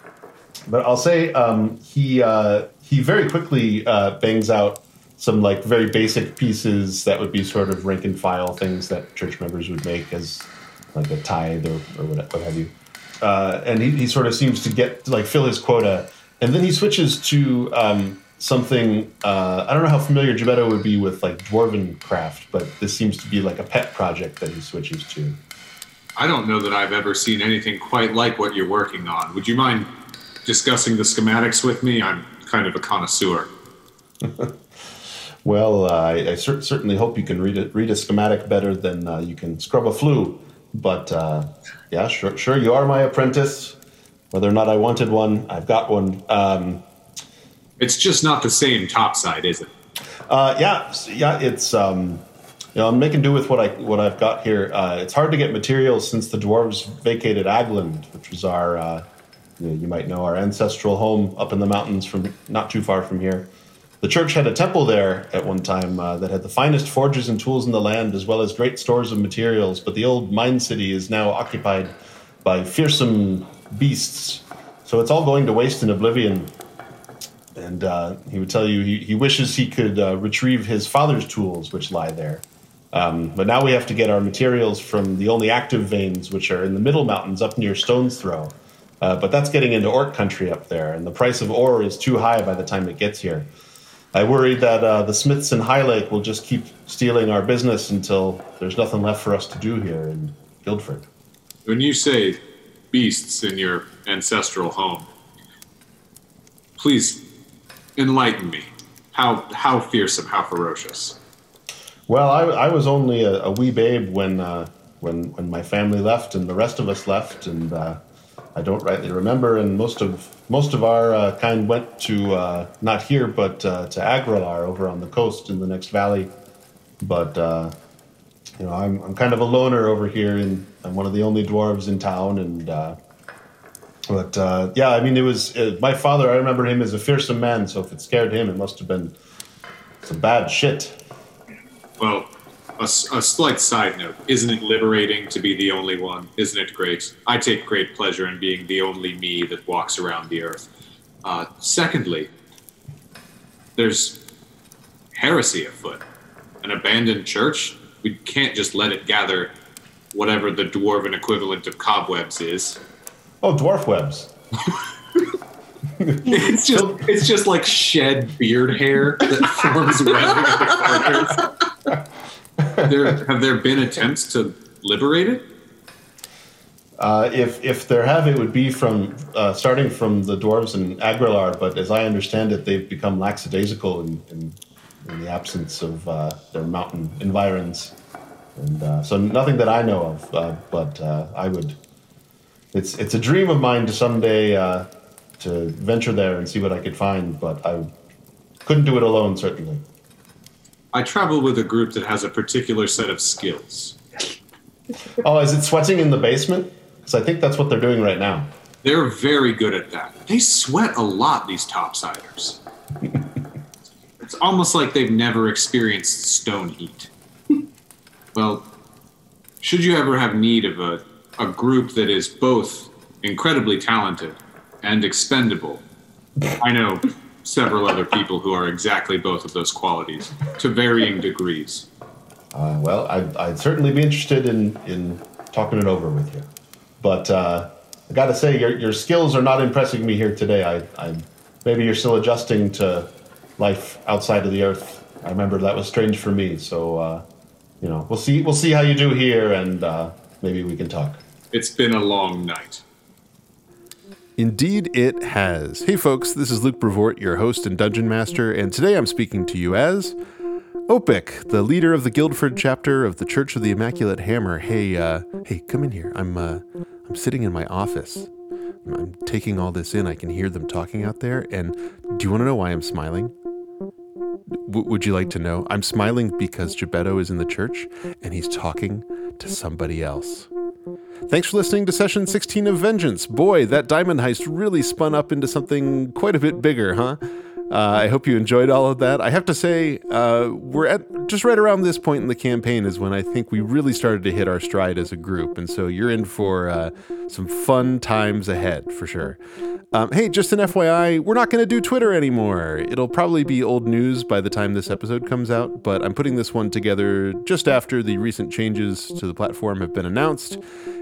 But I'll say um, he uh, he very quickly uh, bangs out some like very basic pieces that would be sort of rank and file things that church members would make as like a tithe or, or what, what have you. Uh, and he, he sort of seems to get to like fill his quota. And then he switches to um, something. Uh, I don't know how familiar Jebeddo would be with like dwarven craft, but this seems to be like a pet project that he switches to. I don't know that I've ever seen anything quite like what you're working on. Would you mind discussing the schematics with me? I'm kind of a connoisseur. well, uh, I, I cer- certainly hope you can read a, read a schematic better than uh, you can scrub a flue. But uh, yeah, sure, sure, you are my apprentice. Whether or not I wanted one, I've got one. Um, it's just not the same topside, is it? Uh, yeah, yeah, it's um, you know, I'm making do with what I what I've got here. Uh, it's hard to get materials since the dwarves vacated Agland, which was our uh, you, know, you, might know our ancestral home up in the mountains from not too far from here. The church had a temple there at one time uh, that had the finest forges and tools in the land, as well as great stores of materials. But the old mine city is now occupied by fearsome beasts, so it's all going to waste in oblivion. And uh, he would tell you he, he wishes he could uh, retrieve his father's tools, which lie there. Um, but now we have to get our materials from the only active veins, which are in the middle mountains up near Stone's Throw. Uh, but that's getting into orc country up there, and the price of ore is too high by the time it gets here. I worry that uh, the Smiths in High Lake will just keep stealing our business until there's nothing left for us to do here in Guildford. When you say beasts in your ancestral home, please enlighten me. How how fearsome, how ferocious? Well, I, I was only a, a wee babe when uh, when when my family left and the rest of us left, and uh, I don't rightly remember. And most of most of our uh, kind went to uh, not here, but uh, to Agrilar over on the coast in the next valley. But uh, you know, I'm I'm kind of a loner over here, and I'm one of the only dwarves in town. And but yeah, I mean, it was my father. I remember him as a fearsome man. So if it scared him, it must have been some bad shit. Well, a, a, slight side note. Isn't it liberating to be the only one? Isn't it great? I take great pleasure in being the only me that walks around the earth. Uh, secondly there's heresy afoot. An abandoned church? We can't just let it gather whatever the dwarven equivalent of cobwebs is. Oh dwarf webs it's just it's just like shed beard hair that forms around the corners there, have there been attempts to liberate it? Uh, if if there have, it would be from uh, starting from the dwarves in Agrilar. But as I understand it, they've become lackadaisical in, in, in the absence of uh, their mountain environs, and uh, so nothing that I know of. Uh, but uh, I would. It's it's a dream of mine to someday to venture there and see what I could find, but I couldn't do it alone, certainly. I travel with a group that has a particular set of skills. oh, is it sweating in the basement? Because I think that's what they're doing right now. They're very good at that. They sweat a lot, these topsiders. it's almost like they've never experienced stone heat. well, should you ever have need of a, a group that is both incredibly talented and expendable, I know several other people who are exactly both of those qualities to varying degrees. Uh, well, I'd, I'd, certainly be interested in, in talking it over with you. But uh, I got to say, your, your skills are not impressing me here today. I, I, maybe you're still adjusting to life outside of the Earth. I remember that was strange for me. So, uh, you know, we'll see. We'll see how you do here, and uh, maybe we can talk. It's been a long night. Indeed, it has. Hey, folks, this is Luke Brevoort, your host and dungeon master, and today I'm speaking to you as Opic, the leader of the Guildford chapter of the Church of the Immaculate Hammer. Hey, uh, hey, come in here. I'm, uh, I'm sitting in my office. I'm taking all this in. I can hear them talking out there. And do you want to know why I'm smiling? W- would you like to know? I'm smiling because Jebeddo is in the church and he's talking to somebody else. Thanks for listening to session 16 of Vengeance. Boy, that diamond heist really spun up into something quite a bit bigger, huh? Uh, I hope you enjoyed all of that. I have to say, uh, we're at just right around this point in the campaign is when I think we really started to hit our stride as a group. And so you're in for uh, some fun times ahead for sure. Um, hey, just an FYI, we're not going to do Twitter anymore. It'll probably be old news by the time this episode comes out, but I'm putting this one together just after the recent changes to the platform have been announced.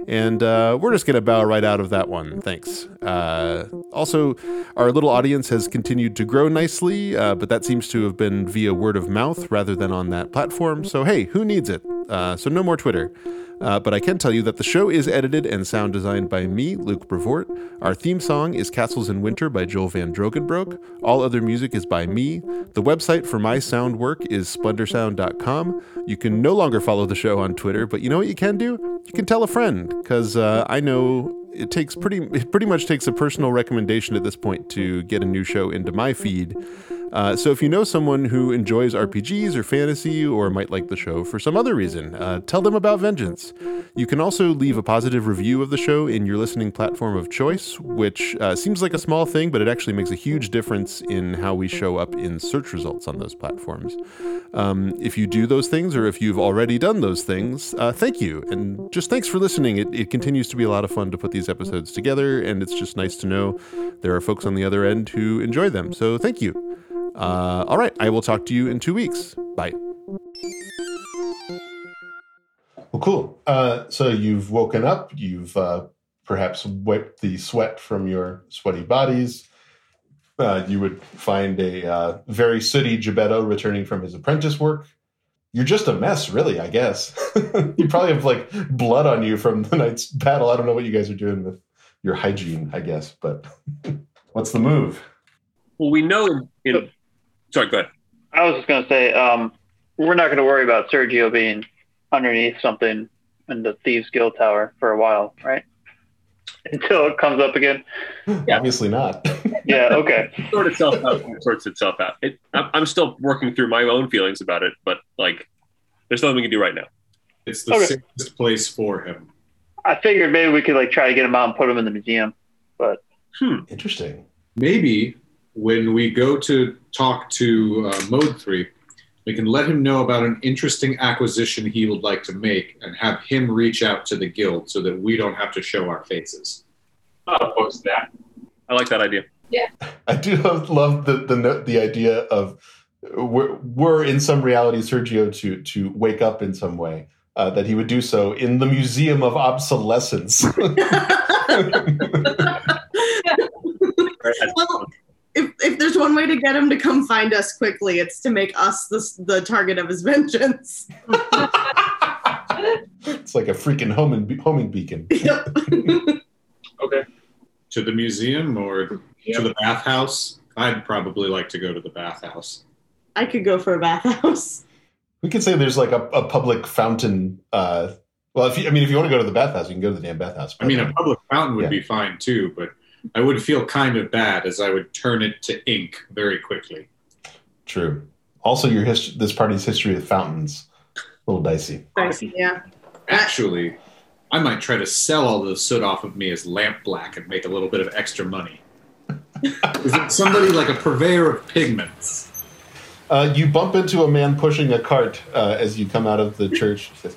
And uh, we're just going to bow right out of that one. Thanks. Uh, also, our little audience has continued to grow nicely, uh, but that seems to have been via word of mouth rather than on that platform. So, hey, who needs it? Uh, so, no more Twitter. Uh, but I can tell you that the show is edited and sound designed by me, Luke Brevoort. Our theme song is Castles in Winter by Joel Vandroogenbroeck. All other music is by me. The website for my sound work is splendorsound.com. You can no longer follow the show on Twitter, but you know what you can do? You can tell a friend, because uh, I know it takes pretty it pretty much takes a personal recommendation at this point to get a new show into my feed. Uh, so if you know someone who enjoys RPGs or fantasy or might like the show for some other reason, uh, tell them about Vengeance. You can also leave a positive review of the show in your listening platform of choice, which uh, seems like a small thing, but it actually makes a huge difference in how we show up in search results on those platforms. Um, if you do those things, or if you've already done those things, uh, thank you. And just thanks for listening. It, it continues to be a lot of fun to put these episodes together, and it's just nice to know there are folks on the other end who enjoy them. So thank you. Uh, all right, I will talk to you in two weeks. Bye. Well, cool. Uh, so you've woken up. You've uh, perhaps wiped the sweat from your sweaty bodies. Uh, you would find a uh, very sooty Jebeddo returning from his apprentice work. You're just a mess, really, I guess. you probably have like blood on you from the night's battle. I don't know what you guys are doing with your hygiene, I guess, but what's the move? Well, we know in, in sorry, go ahead. I was just going to say, um, we're not going to worry about Sergio being underneath something in the Thieves Guild Tower for a while, right? Until it comes up again. Yeah. Obviously not. Yeah, okay. It sort itself out. It sorts itself out. It, I'm, I'm still working through my own feelings about it, but like, there's nothing we can do right now. It's the Okay. safest place for him. I figured maybe we could like try to get him out and put him in the museum, but Hmm. Interesting. Maybe when we go to talk to uh, Mode 3, we can let him know about an interesting acquisition he would like to make and have him reach out to the guild so that we don't have to show our faces. Not opposed to that. I like that idea. Yeah. I do love, love the the the idea of we're, we're in some reality Sergio to to wake up in some way. Uh, that he would do so in the Museum of Obsolescence. well, if, if there's one way to get him to come find us quickly, it's to make us the, the target of his vengeance. it's like a freaking homing homing beacon. Yep. Okay. To the museum or Yeah. to the bathhouse? I'd probably like to go to the bathhouse. I could go for a bathhouse. We could say there's like a, a public fountain. Uh, well, if you, I mean, if you want to go to the bathhouse, you can go to the damn bathhouse. I mean, a public fountain would Yeah. be fine too, but I would feel kind of bad as I would turn it to ink very quickly. true. Also, your hist- this party's history with fountains a little dicey. Dicey, yeah. Actually, I might try to sell all the soot off of me as lamp black and make a little bit of extra money. Is it somebody like a purveyor of pigments? Uh, you bump into a man pushing a cart uh, as you come out of the church. He says,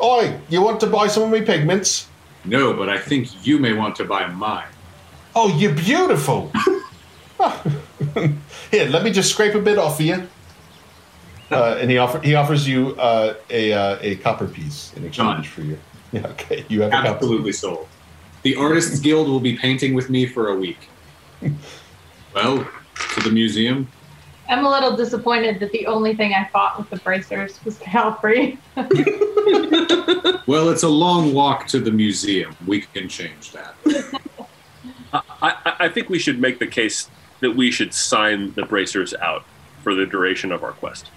"Oi, you want to buy some of my pigments? No, but I think you may want to buy mine. Oh, you're beautiful. Here, let me just scrape a bit off of you." Uh, and he offer, he offers you uh, a uh, a copper piece in exchange Done. for you. Yeah, okay. You have a. Absolutely sold. The Artists Guild will be painting with me for a week. Well, to the museum. I'm a little disappointed that the only thing I fought with the bracers was Palfrey. Well, it's a long walk to the museum. We can change that. I, I, think we should make the case that we should sign the bracers out for the duration of our quest.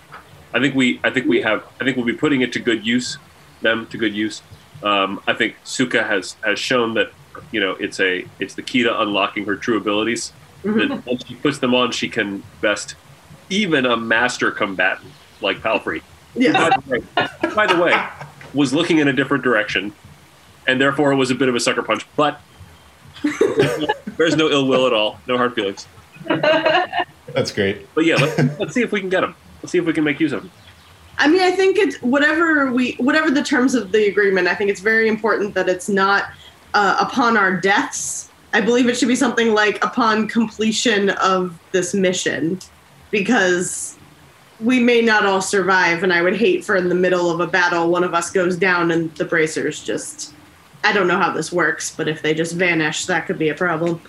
I think we I think we have I think we'll be putting it to good use, them to good use. Um, I think Sukha has has shown that you know it's a it's the key to unlocking her true abilities. That once she puts them on, she can best even a master combatant like Palfrey. Yeah. By the, way, by the way, was looking in a different direction, and therefore it was a bit of a sucker punch. But there's no ill will at all, no hard feelings. That's great. But yeah, let's, let's see if we can get them. Let's see if we can make use of them. I mean, I think it's whatever we, whatever the terms of the agreement. I think it's very important that it's not uh, upon our deaths. I believe it should be something like upon completion of this mission, because we may not all survive, and I would hate for in the middle of a battle one of us goes down and the bracers just. I don't know how this works, but if they just vanish, that could be a problem.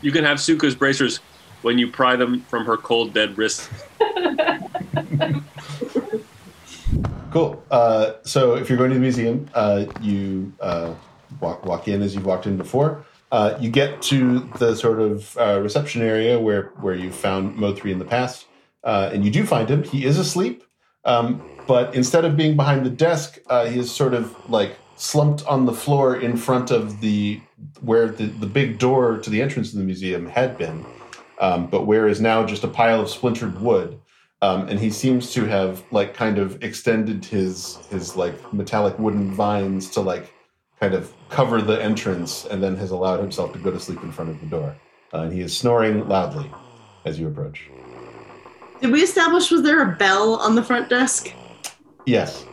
You can have Sukha's bracers when you pry them from her cold, dead wrists. Cool. Uh, so if you're going to the museum, uh, you uh, walk walk in as you've walked in before. Uh, you get to the sort of uh, reception area where where you found Mo3 in the past, uh, and you do find him. He is asleep, um, but instead of being behind the desk, uh, he is sort of like slumped on the floor in front of the where the, the big door to the entrance of the museum had been, um, but where is now just a pile of splintered wood. Um, and he seems to have like kind of extended his his like metallic wooden vines to like kind of cover the entrance, and then has allowed himself to go to sleep in front of the door. Uh, and he is snoring loudly as you approach. Did we establish was there a bell on the front desk? Yes,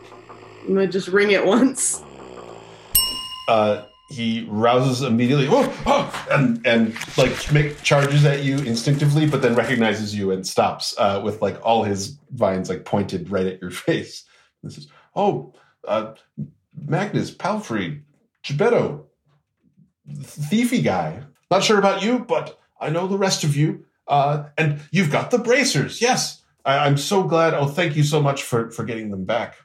I'm gonna just ring it once. Uh, he rouses immediately, "Whoa, oh," and and like make charges at you instinctively, but then recognizes you and stops uh, with like all his vines like pointed right at your face. This is oh, uh, Magnuss Palfrey, Jebeddo, thiefy guy. Not sure about you, but I know the rest of you. Uh, and you've got the bracers. Yes, I, I'm so glad. Oh, thank you so much for for getting them back.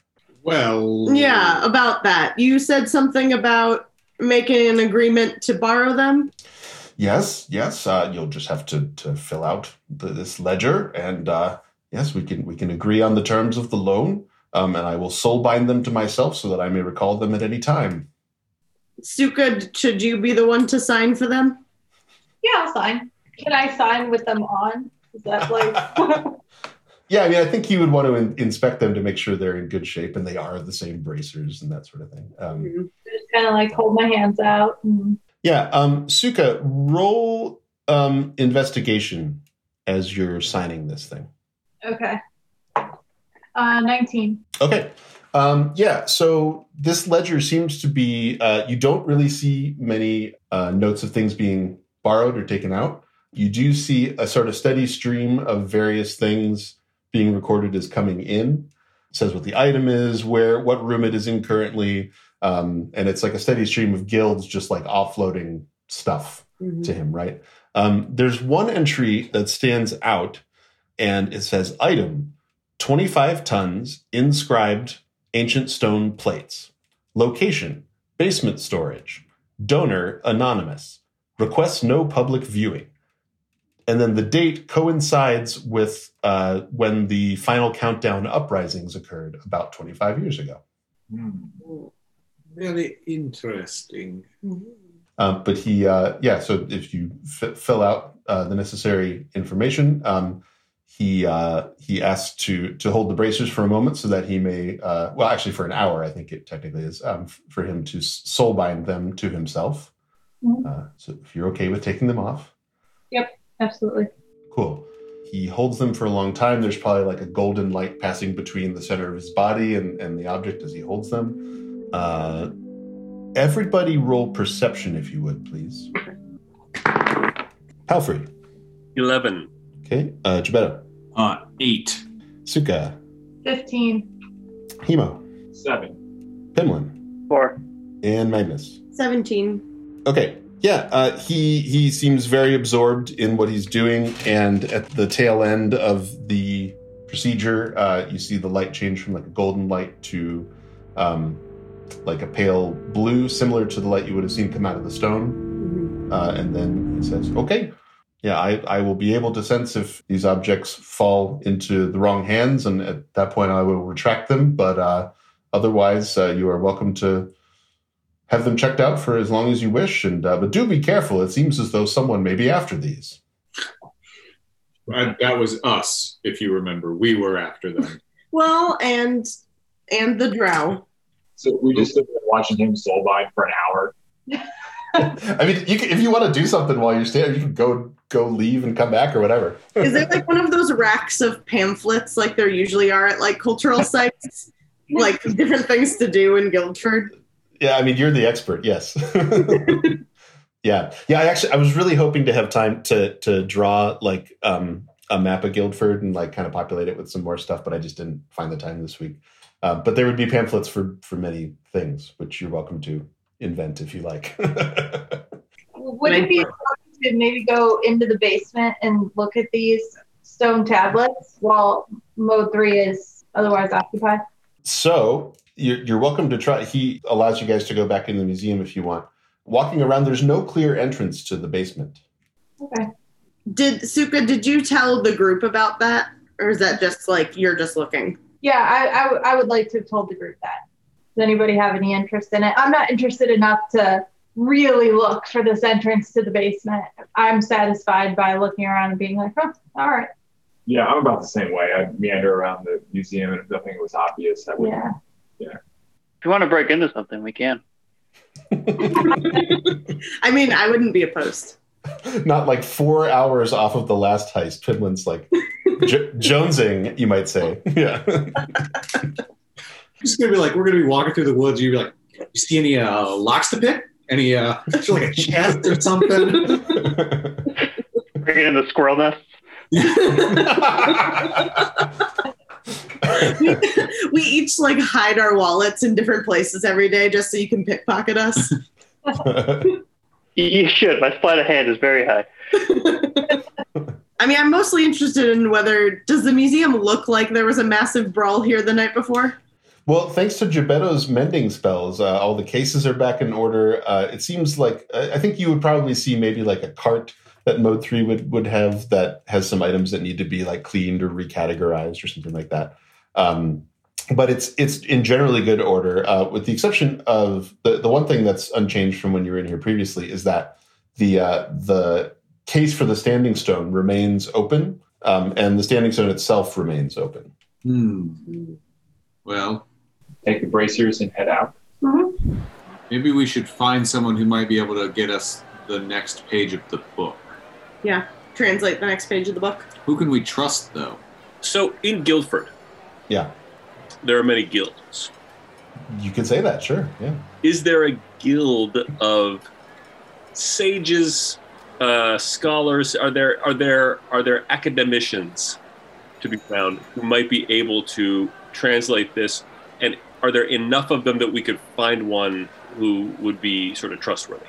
Well, Yeah, about that. You said something about making an agreement to borrow them. Yes, yes. Uh, you'll just have to to fill out the, this ledger, and uh, yes, we can we can agree on the terms of the loan. Um, and I will soul bind them to myself so that I may recall them at any time. Sukha, should you be the one to sign for them? Yeah, I'll sign. Can I sign with them on? Is that like Yeah, I mean, I think you would want to in- inspect them to make sure they're in good shape and they are the same bracers and that sort of thing. Um, just kind of like hold my hands out? And, yeah, um, Sukha, roll um, investigation as you're signing this thing. okay. Uh, 19. Okay. Um, yeah, so this ledger seems to be, uh, you don't really see many uh, notes of things being borrowed or taken out. You do see a sort of steady stream of various things being recorded as coming in. It says what the item is, where, what room it is in currently. Um, and it's like a steady stream of guilds just like offloading stuff to him, right? Um, there's one entry that stands out and it says item 25 tons inscribed ancient stone plates. Location basement storage. Donor anonymous. Requests no public viewing. And then the date coincides with uh, when the final countdown uprisings occurred about 25 years ago. Hmm. Very interesting. Um, but he, uh, yeah, so if you f- fill out uh, the necessary information, um, he uh, he asks to to hold the bracers for a moment so that he may, uh, well, actually for an hour, I think it technically is, um, f- for him to soul bind them to himself. Mhm. Uh, so if you're okay with taking them off, Absolutely. cool. He holds them for a long time. There's probably like a golden light passing between the center of his body and, and the object as he holds them. Uh, everybody roll perception, if you would, please. Palfrey. 11. Okay. Uh, Jebeddo. Uh, eight. Sukha. 15. Himo. Seven. Pimlan. Four. And Magnuss. 17. Okay. Yeah, uh, he he seems very absorbed in what he's doing, and at the tail end of the procedure, uh, you see the light change from like a golden light to um, like a pale blue, similar to the light you would have seen come out of the stone. Uh, and then he says, "Okay, yeah, I, I will be able to sense if these objects fall into the wrong hands, and at that point, I will retract them. But uh, otherwise, uh, you are welcome to." Have them checked out for as long as you wish, and uh, but do be careful. It seems as though someone may be after these. Uh, that was us, if you remember. We were after them. Well, and and the drow. So we just stood watching him soul bind for an hour. I mean, you can, if you want to do something while you're standing, you can go go leave and come back or whatever. Is it like one of those racks of pamphlets like there usually are at like cultural sites? like different things to do in Guildford? Yeah, I mean, you're the expert. Yes. yeah, yeah. I actually, I was really hoping to have time to to draw like um, a map of Guildford and like kind of populate it with some more stuff, but I just didn't find the time this week. Uh, but there would be pamphlets for for many things, which you're welcome to invent if you like. Would it be fun to maybe go into the basement and look at these stone tablets while mode three is otherwise occupied? so you're, you're welcome to try. He allows you guys to go back in the museum if you want. Walking around, there's no clear entrance to the basement. Okay. Did Sukha, did you tell the group about that? Or is that just like you're just looking? Yeah, I, I, w- I would like to have told the group that. Does anybody have any interest in it? I'm not interested enough to really look for this entrance to the basement. I'm satisfied by looking around and being like, oh, all right. Yeah, I'm about the same way. I'd meander around the museum, and if nothing was obvious, I would. Yeah. If you want to break into something, we can. I mean, I wouldn't be opposed. Not like four hours off of the last heist. Twinman's like jo- jonesing, you might say. Yeah. It's gonna be like we're gonna be walking through the woods. You'd be like, you see any uh, locks to pick? Any uh, like a chest or something? In the squirrel nests. we each like hide our wallets in different places every day just so you can pickpocket us. You- You should. My sleight of hand is very high. I mean, I'm mostly interested in whether does the museum look like there was a massive brawl here the night before? well, thanks to Jebeddo's mending spells, uh, all the cases are back in order. Uh, it seems like I I think you would probably see maybe like a cart that Mode Three would would have that has some items that need to be like cleaned or recategorized or something like that. Um, but it's it's in generally good order, uh, with the exception of the the one thing that's unchanged from when you were in here previously is that the uh, the case for the standing stone remains open, um, and the standing stone itself remains open. Hmm. Well, Take the bracers and head out. maybe we should find someone who might be able to get us the next page of the book. Yeah, translate the next page of the book. Who can we trust, though? So in Guildford, Yeah, there are many guilds. you could say that. Sure. Yeah. Is there a guild of sages, uh, scholars? Are there are there are there academicians to be found who might be able to translate this? And are there enough of them that we could find one who would be sort of trustworthy?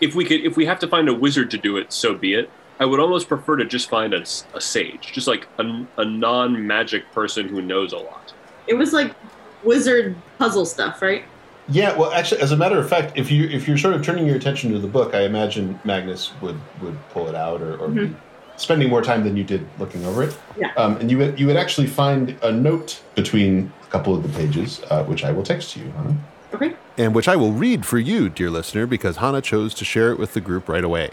If we could, if we have to find a wizard to do it, so be it. I would almost prefer to just find a, a sage, just like a, a non magic person who knows a lot. It was like wizard puzzle stuff, right? Yeah, well, actually, as a matter of fact, if you if you're sort of turning your attention to the book, I imagine Magnuss would would pull it out or, or be spending more time than you did looking over it. Yeah. Um, and you would you would actually find a note between a couple of the pages, uh, which I will text to you. Huh? Okay. and which I will read for you, dear listener, because Hana chose to share it with the group right away.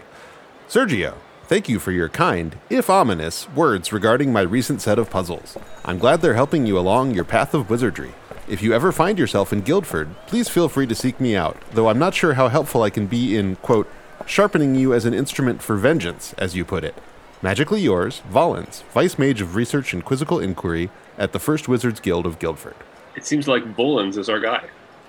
Sergio, thank you for your kind, if ominous, words regarding my recent set of puzzles. I'm glad they're helping you along your path of wizardry. If you ever find yourself in Guildford, please feel free to seek me out, though I'm not sure how helpful I can be in, quote, sharpening you as an instrument for vengeance, as you put it. Magically yours, Volans, Vice Mage of Research and Quizzical Inquiry at the First Wizards Guild of Guildford. It seems like Volans is our guy.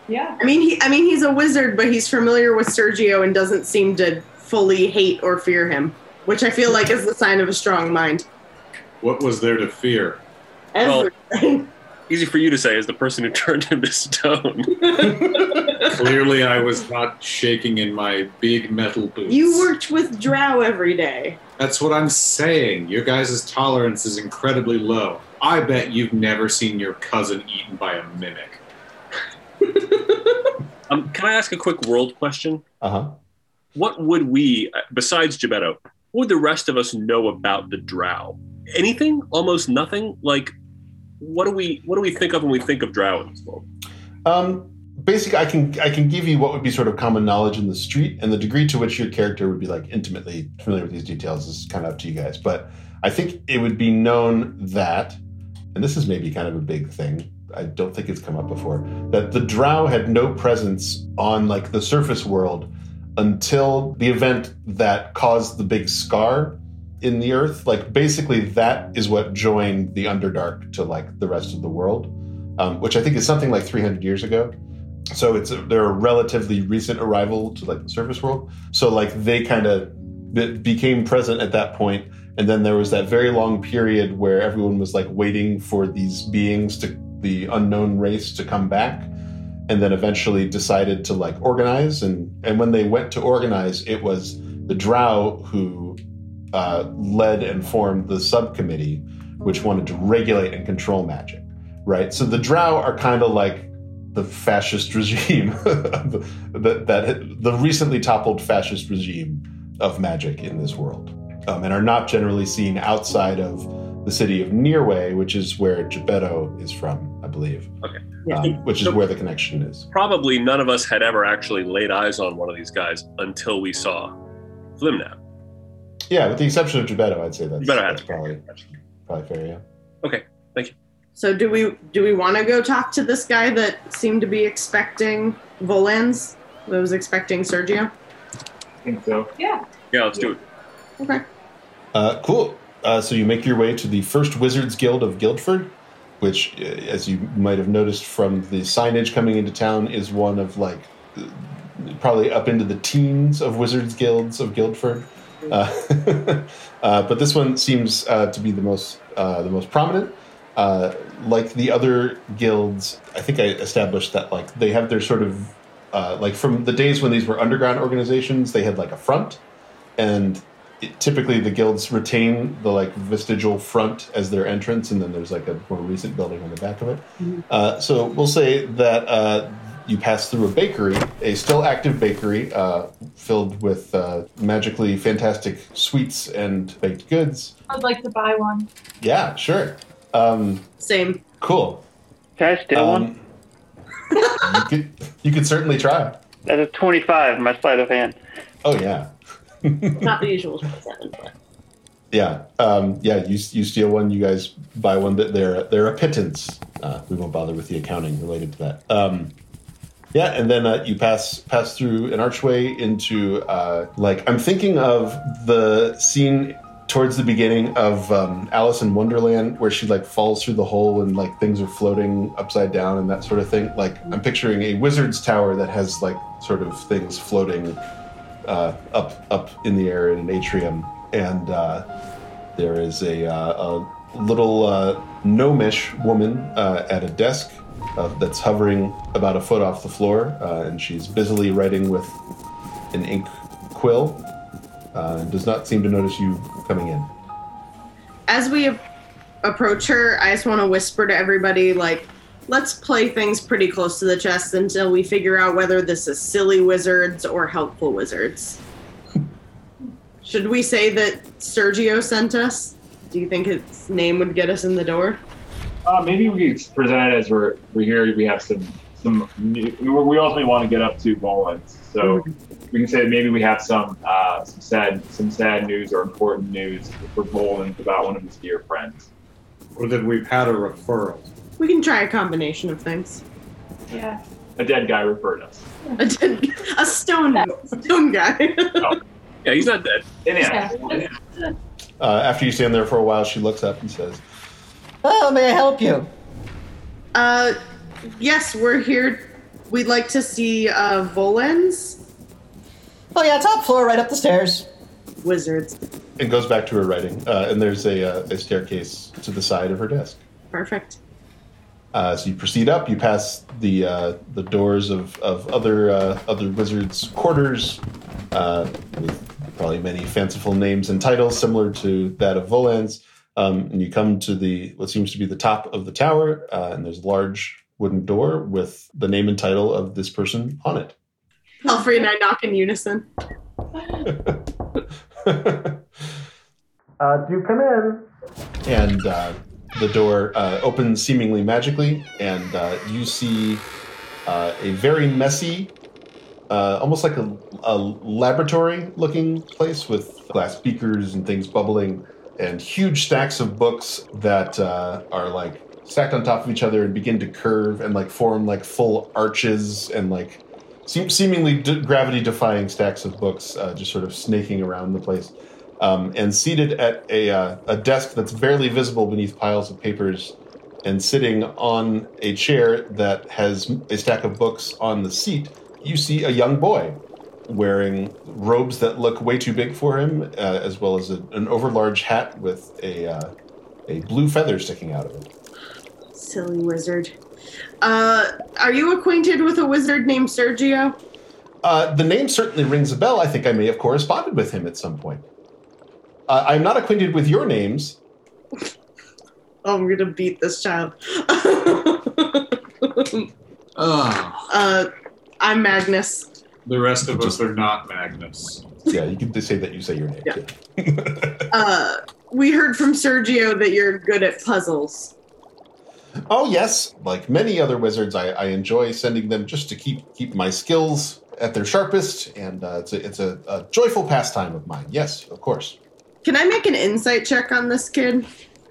Yeah. I mean, he, I mean, he's a wizard, but he's familiar with Sergio and doesn't seem to fully hate or fear him, which I feel like is the sign of a strong mind. What was there to fear? Well- Everything. Easy for you to say as the person who turned him to stone. Clearly, I was not shaking in my big metal boots. you worked with Drow every day. That's what I'm saying. Your guys' tolerance is incredibly low. I bet you've never seen your cousin eaten by a mimic. Um, can I ask a quick world question? Uh huh. What would we, besides Jebeddo, what would the rest of us know about the Drow? Anything? Almost nothing? Like, what do we what do we think of when we think of Drow in this world? Um, basically, I can I can give you what would be sort of common knowledge in the street, and the degree to which your character would be like intimately familiar with these details is kind of up to you guys. But I think it would be known that, and this is maybe kind of a big thing. I don't think it's come up before that the Drow had no presence on like the surface world until the event that caused the big scar in the earth. Like basically, that is what joined the Underdark to like the rest of the world, um, which I think is something like 300 years ago. So it's a, they're a relatively recent arrival to like the surface world. So like they kind of be- became present at that point, and then there was that very long period where everyone was like waiting for these beings to the unknown race to come back and then eventually decided to like organize. And and when they went to organize it was the drow who uh, led and formed the subcommittee which wanted to regulate and control magic right? So the drow are kind of like the fascist regime that, that the recently toppled fascist regime of magic in this world um, and are not generally seen outside of the city of Nearway, which is where Jebeddo is from, I believe. Okay. Um, which is So- where the connection is. Probably none of us had ever actually laid eyes on one of these guys until we saw Flimnap. Yeah, with the exception of Jebeddo, I'd say that's, Jebeddo that's probably, probably fair, yeah. Okay, thank you. So do we do we want to go talk to this guy that seemed to be expecting Volans? That was expecting Sergio. I think so. Yeah. Yeah, let's do it. Okay. Uh, cool. Uh, so you make your way to the First Wizards Guild of Guildford, which, uh, as you might have noticed from the signage coming into town, is one of like probably up into the teens of Wizards Guilds of Guildford. Uh, uh, but this one seems uh, to be the most uh, the most prominent. Like the other guilds, I think I established that like they have their sort of like from the days when these were underground organizations, they had like a front, and it, typically the guilds retain the like vestigial front as their entrance, and then there's like a more recent building on the back of it. Uh, so we'll say that uh, you pass through a bakery, a still active bakery uh, filled with uh, magically fantastic sweets and baked goods. I'd like to buy one. Yeah, sure. Um, Same. cool. Can I steal one? Um, you could you could certainly try. That's a 25, my sleight of hand. Oh yeah. Not the usual seven, but Yeah, um, yeah. You you steal one, you guys buy one. That they're they're a pittance. Uh, we won't bother with the accounting related to that. Um, yeah, and then uh, you pass pass through an archway into uh, like I'm thinking of the scene towards the beginning of um, Alice in Wonderland where she like falls through the hole and like things are floating upside down and that sort of thing. Like I'm picturing a wizard's tower that has like sort of things floating uh, up up in the air in an atrium, and uh, there is a, uh, a little uh, gnomish woman uh, at a desk that's hovering about a foot off the floor, and she's busily writing with an ink quill. Does not seem to notice you coming in. as we approach her, I just want to whisper to everybody, like, let's play things pretty close to the chest until we figure out whether this is silly wizards or helpful wizards. Should we say that Sergio sent us? Do you think his name would get us in the door? Uh, maybe we could present it as we're we're here. We have some some. New, we ultimately want to get up to Volans, so we can say that maybe we have some uh, some sad some sad news or important news for Volans about one of his dear friends. Or that we've had a referral. We can try a combination of things. Yeah. A dead guy referred us. A, dead, a stone, stone guy. Yeah, he's not dead. Yeah. Uh, after you stand there for a while, she looks up and says, Oh, may I help you? uh, yes, we're here. We'd like to see uh, Volans Oh, yeah, top floor, right up the stairs. wizards. and goes back to her writing. Uh, and there's a, uh, a staircase to the side of her desk. Perfect. Uh, so you proceed up. You pass the uh, the doors of, of other uh, other wizards' quarters, uh, with probably many fanciful names and titles similar to that of Volans. Um, and you come to the what seems to be the top of the tower, uh, and there's a large wooden door with the name and title of this person on it. Alfred and I knock in unison. uh, do come in. And uh, the door uh, opens seemingly magically, and uh, you see uh, a very messy, uh, almost like a, a laboratory looking place with glass beakers and things bubbling, and huge stacks of books that uh, are like stacked on top of each other and begin to curve and like form like full arches and like seem, seemingly d- gravity defying stacks of books uh, just sort of snaking around the place. Um, and seated at a, uh, a desk that's barely visible beneath piles of papers, and sitting on a chair that has a stack of books on the seat, you see a young boy wearing robes that look way too big for him, uh, as well as a, an overlarge hat with a uh, a blue feather sticking out of it. Silly wizard. Uh, are you acquainted with a wizard named Sergio? Uh, the name certainly rings a bell. I think I may have corresponded with him at some point. Uh, I'm not acquainted with your names. Oh, I'm gonna beat this child. Oh, uh, I'm Magnuss. the rest of us are not Magnuss. Yeah, you can just say that you say your name. Yeah. yeah. Uh, we heard from Sergio that you're good at puzzles. Oh yes, like many other wizards, I, I enjoy sending them just to keep keep my skills at their sharpest, and uh, it's a, it's a, a joyful pastime of mine. Yes, of course, Can I make an insight check on this kid?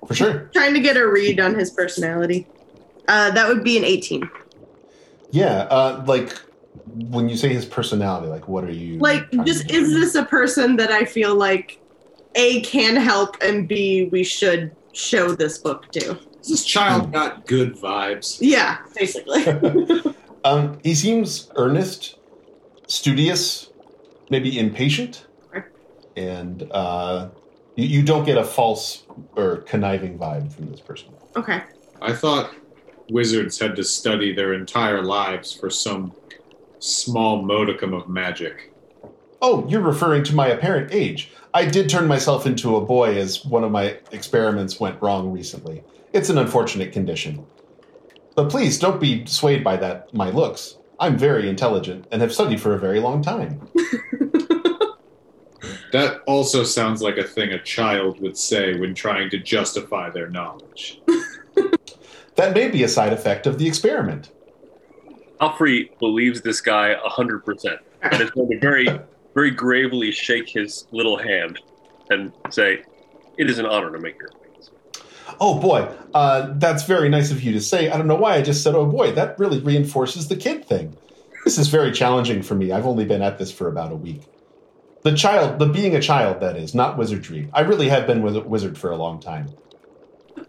for sure. Trying to get a read on his personality. Uh, that would be an 18. Yeah, uh, like when you say his personality, like what are you Like, just to is this a person that I feel like A can help and B we should show this book to? This child got good vibes. Yeah, basically. Um, he seems earnest, studious, maybe impatient, and uh, you, you don't get a false or conniving vibe from this person. okay. I thought wizards had to study their entire lives for some small modicum of magic. Oh, you're referring to my apparent age. I did turn myself into a boy as one of my experiments went wrong recently. It's an unfortunate condition. But please don't be swayed by that my looks. I'm very intelligent and have studied for a very long time. That also sounds like a thing a child would say when trying to justify their knowledge. That may be a side effect of the experiment. Palfrey believes this guy 100% and is going to very, very gravely shake his little hand and say, It is an honor to make your acquaintance. Oh boy, uh, that's very nice of you to say. I don't know why I just said, oh boy, that really reinforces the kid thing. This is very challenging for me. I've only been at this for about a week. The child, the being a child, that is, not wizardry. I really have been with a wizard for a long time.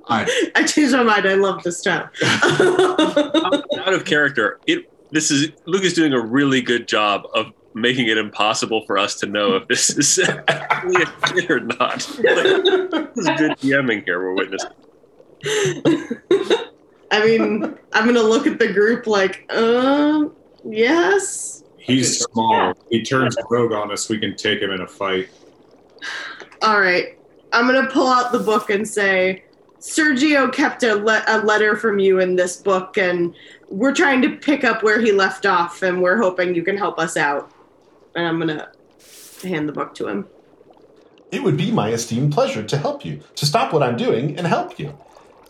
I, I changed my mind. I love this child. Out of character, it this is Luke is doing a really good job of making it impossible for us to know if this is actually a kid or not. Like, this is good DMing here we're witnessing. I mean, I'm gonna look at the group like, um, yes. He's small. He turns rogue on us. We can take him in a fight. All right. I'm gonna pull out the book and say, Sergio kept a, le- a letter from you in this book, and we're trying to pick up where he left off, and we're hoping you can help us out. And I'm gonna hand the book to him. It would be my esteemed pleasure to help you, to stop what I'm doing and help you.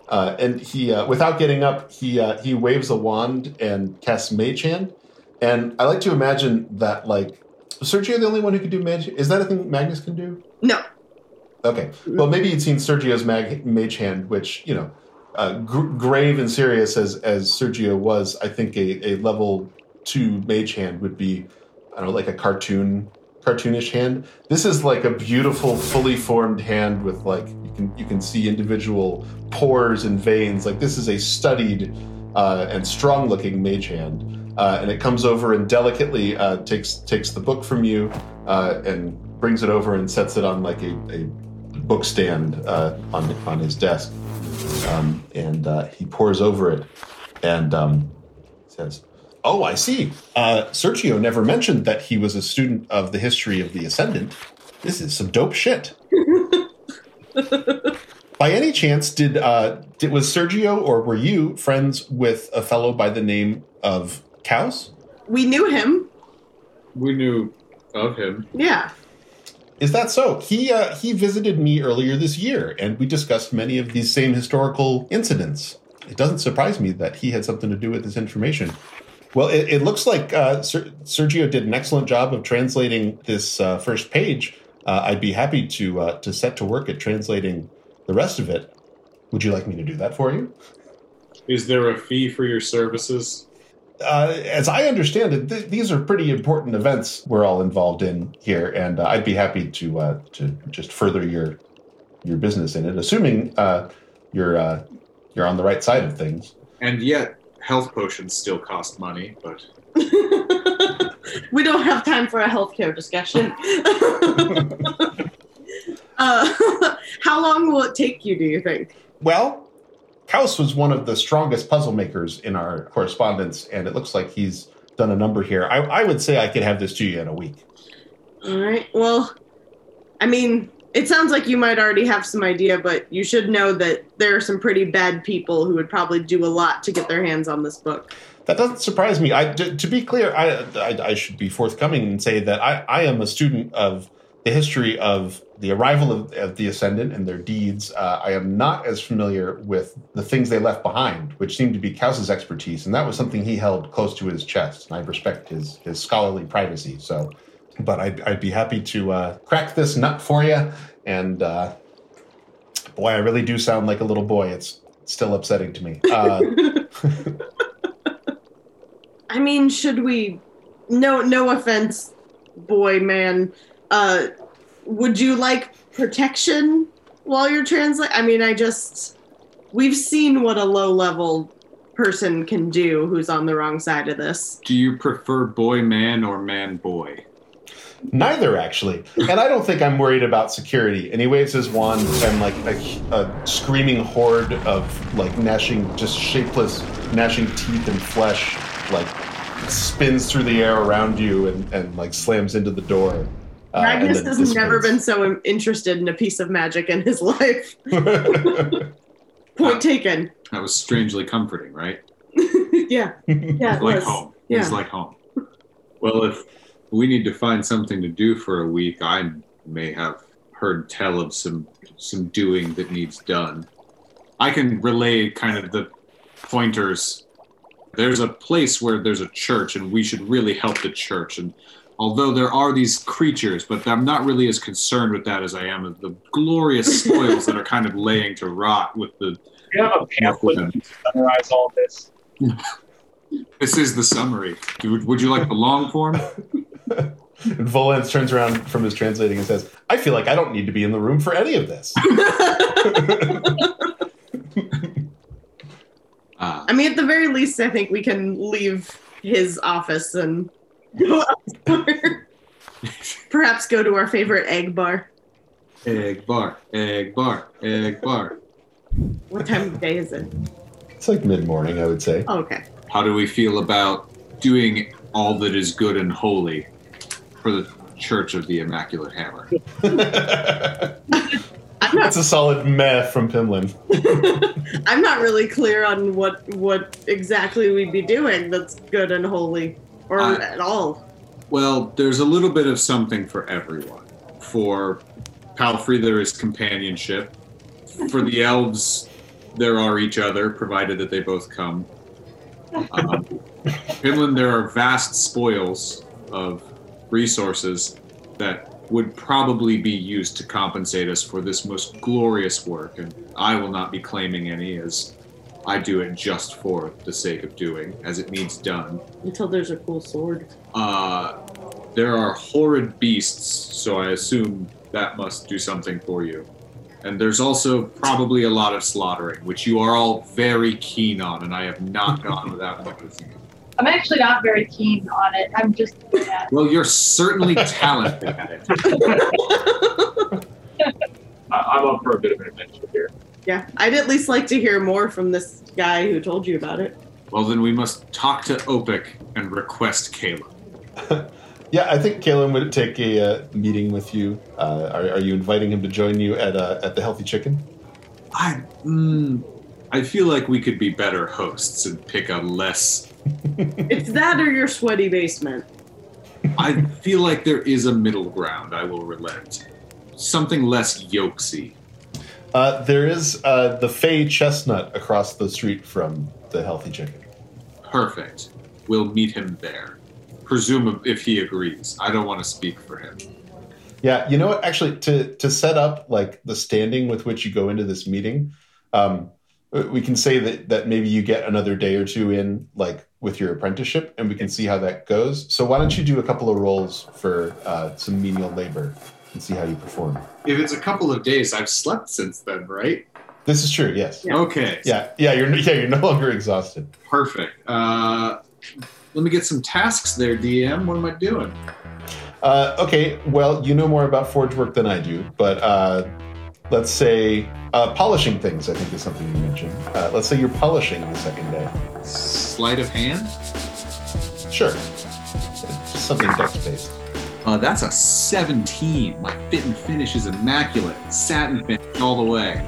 Uh, and he, uh, without getting up, he uh, he waves a wand and casts Mage Hand. And I like to imagine that, like, Sergio the only one who can do Mage? Is that a thing Magnuss can do? No. Okay. Well, maybe you'd seen Sergio's mag- Mage Hand, which you know, uh, gr- grave and serious as as Sergio was. I think a, a level two Mage Hand would be, I don't know, like a cartoon cartoonish hand. This is like a beautiful, fully formed hand with like you can you can see individual pores and veins. Like this is a studied uh, and strong looking mage hand, uh, and it comes over and delicately uh, takes takes the book from you uh, and brings it over and sets it on like a, a book stand uh, on on his desk, um, and uh, he pores over it and um, says. Oh, I see. Uh, Sergio never mentioned that he was a student of the history of the Ascendant. This is some dope shit. by any chance, did, uh, did was Sergio or were you friends with a fellow by the name of Kaus? We knew him. We knew of him. Yeah. Is that so? He uh, he visited me earlier this year, and we discussed many of these same historical incidents. It doesn't surprise me that he had something to do with this information. Well, it, it looks like uh, Ser- Sergio did an excellent job of translating this uh, first page. Uh, I'd be happy to uh, to set to work at translating the rest of it. Would you like me to do that for you? Is there a fee for your services? Uh, as I understand it, th- these are pretty important events we're all involved in here, and uh, I'd be happy to uh, to just further your your business in it, assuming uh, you're uh, you're on the right side of things. And yet, health potions still cost money, but we don't have time for a healthcare discussion. uh, how long will it take you, do you think? Well, Kaus was one of the strongest puzzle makers in our correspondence, and it looks like he's done a number here. I, I would say I could have this to you in a week. All right. Well, I mean, it sounds like you might already have some idea, but you should know that there are some pretty bad people who would probably do a lot to get their hands on this book. That doesn't surprise me. I, to, to be clear, I, I, I should be forthcoming and say that I, I am a student of the history of the arrival of, of the Ascendant and their deeds. Uh, I am not as familiar with the things they left behind, which seemed to be Kaus's expertise, and that was something he held close to his chest. And I respect his his scholarly privacy. So, but I'd, I'd be happy to uh, crack this nut for you. And uh, boy, I really do sound like a little boy. It's still upsetting to me. Uh, I mean, should we? No, no offense, boy, man. Uh, would you like protection while you're translating? I mean, I just we've seen what a low level person can do who's on the wrong side of this. do you prefer boy man or man boy? Neither, actually. And I don't think I'm worried about security. And he waves his wand, and like a, a screaming horde of like gnashing, just shapeless, gnashing teeth and flesh, like spins through the air around you and, and like slams into the door. Uh, Magnuss then has never been so interested in a piece of magic in his life. Point taken. That was strangely comforting, right? yeah, yeah, it like was. home. Yeah. It's like home. Well, if we need to find something to do for a week, I may have heard tell of some some doing that needs done. I can relay kind of the pointers. There's a place where there's a church, and we should really help the church. And although there are these creatures, but I'm not really as concerned with that as I am of the glorious spoils that are kind of laying to rot with the. You have a pamphlet to summarize all this. This is the summary. Would, would you like the long form? And Volans turns around from his translating and says, I feel like I don't need to be in the room for any of this. Uh, I mean, at the very least, I think we can leave his office and go elsewhere. Perhaps go to our favorite egg bar. egg bar, egg bar, egg bar. What time of day is it? It's like mid morning, I would say. Oh, okay. How do we feel about doing all that is good and holy for the Church of the Immaculate Hammer? That's a solid meh from Pimlan. I'm not really clear on what what exactly we'd be doing that's good and holy, or I- at all. Well, there's a little bit of something for everyone. For Palfrey, there is companionship. For the elves, there are each other, provided that they both come. Um, Pimlan, there are vast spoils of resources that would probably be used to compensate us for this most glorious work, and I will not be claiming any as I do it just for the sake of doing, as it needs done. Until there's a cool sword. Uh, there are horrid beasts, so I assume that must do something for you. And there's also probably a lot of slaughtering, which you are all very keen on, and I have not gone without noticing. I'm actually not very keen on it. I'm just yeah. Well, you're certainly talented at it. I, I'm up for a bit of an adventure here. Yeah, I'd at least like to hear more from this guy who told you about it. Well, then we must talk to Opik and request Caleb. Yeah, I think Kalen would take a uh, meeting with you. Uh, are, are you inviting him to join you at uh, at the Healthy Chicken? I, mm, I feel like we could be better hosts and pick a less. It's that or your sweaty basement. I feel like there is a middle ground. I will relent. Something less yolksy. Uh, there is uh, the Fey Chestnut across the street from the Healthy Chicken. Perfect. We'll meet him there. Presume if he agrees. I don't want to speak for him. Yeah, you know what? Actually, to to set up like the standing with which you go into this meeting, um, we can say that that maybe you get another day or two in, like with your apprenticeship, and we can see how that goes. So why don't you do a couple of rolls for uh, some menial labor and see how you perform? If it's a couple of days, I've slept since then, right? This is true. Yes. Okay. Yeah. Yeah. You're yeah. You're no longer exhausted. Perfect. Uh, let me get some tasks there, DM. What am I doing? Uh, okay. Well, you know more about forge work than I do, but uh, let's say uh, polishing things. I think is something you mentioned. Uh, let's say you're polishing the second day. Sleight of hand? Sure. Just something dex based. Uh, that's a 17. My fit and finish is immaculate. Satin finish all the way.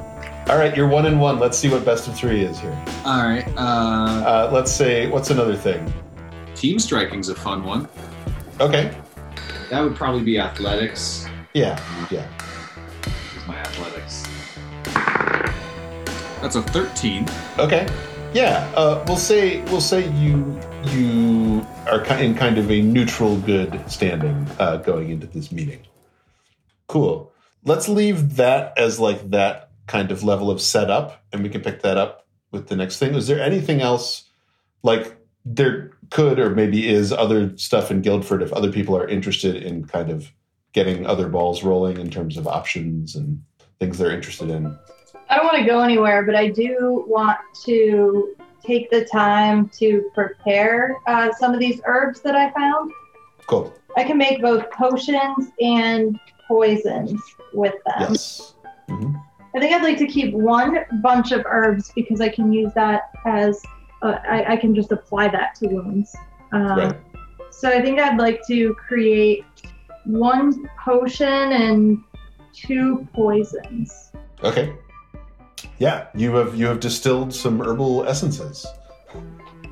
All right. You're one and one. Let's see what best of three is here. All right. Uh, Uh, let's say what's another thing? team striking's a fun one. Okay. That would probably be athletics. Yeah. Yeah. Is my athletics. That's a 13. Okay. Yeah. Uh, we'll say we'll say you you are in kind of a neutral good standing uh, going into this meeting. Cool. Let's leave that as like that kind of level of setup, and we can pick that up with the next thing. Is there anything else like there could or maybe is other stuff in Guildford if other people are interested in kind of getting other balls rolling in terms of options and things they're interested in? I don't want to go anywhere, but I do want to take the time to prepare uh, some of these herbs that I found. Cool. I can make both potions and poisons with them. Yes. Mhm. I think I'd like to keep one bunch of herbs because I can use that as uh, I, I can just apply that to wounds. Um, Right. So I think I'd like to create one potion and two poisons. Okay. Yeah, you have you have distilled some herbal essences.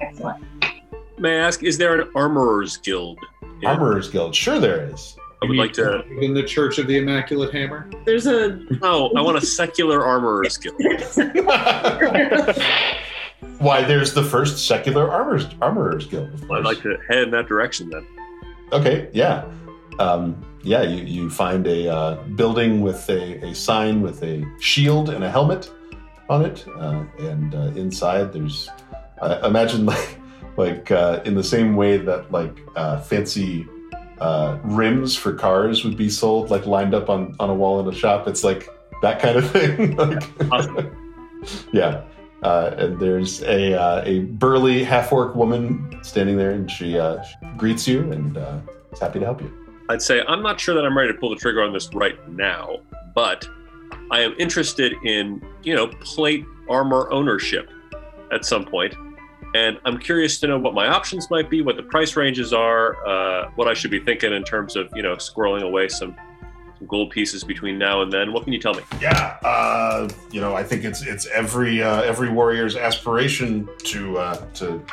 Excellent. May I ask, is there an armorer's guild? in- Armorers Guild. Sure, there is. I would like to. In the Church of the Immaculate Hammer? There's a No, I want a secular armorer's guild. Why? There's the first secular armors Armorers Guild. Of. I'd like to head in that direction then. Okay. Yeah. Um, yeah. You you find a uh, building with a, a sign with a shield and a helmet on it, uh, and uh, inside there's uh, imagine like like uh, in the same way that like uh, fancy uh, rims for cars would be sold like lined up on on a wall in a shop. It's like that kind of thing. like, yeah. And there's a a burly half orc woman standing there, and she, she greets you and is happy to help you. I'd say I'm not sure that I'm ready to pull the trigger on this right now, but I am interested in, you know, plate armor ownership at some point. And I'm curious to know what my options might be, what the price ranges are, uh, what I should be thinking in terms of, you know, squirreling away some, some gold pieces between now and then. What can you tell me? Yeah, uh, you know, I think it's it's every uh, every warrior's aspiration to uh, to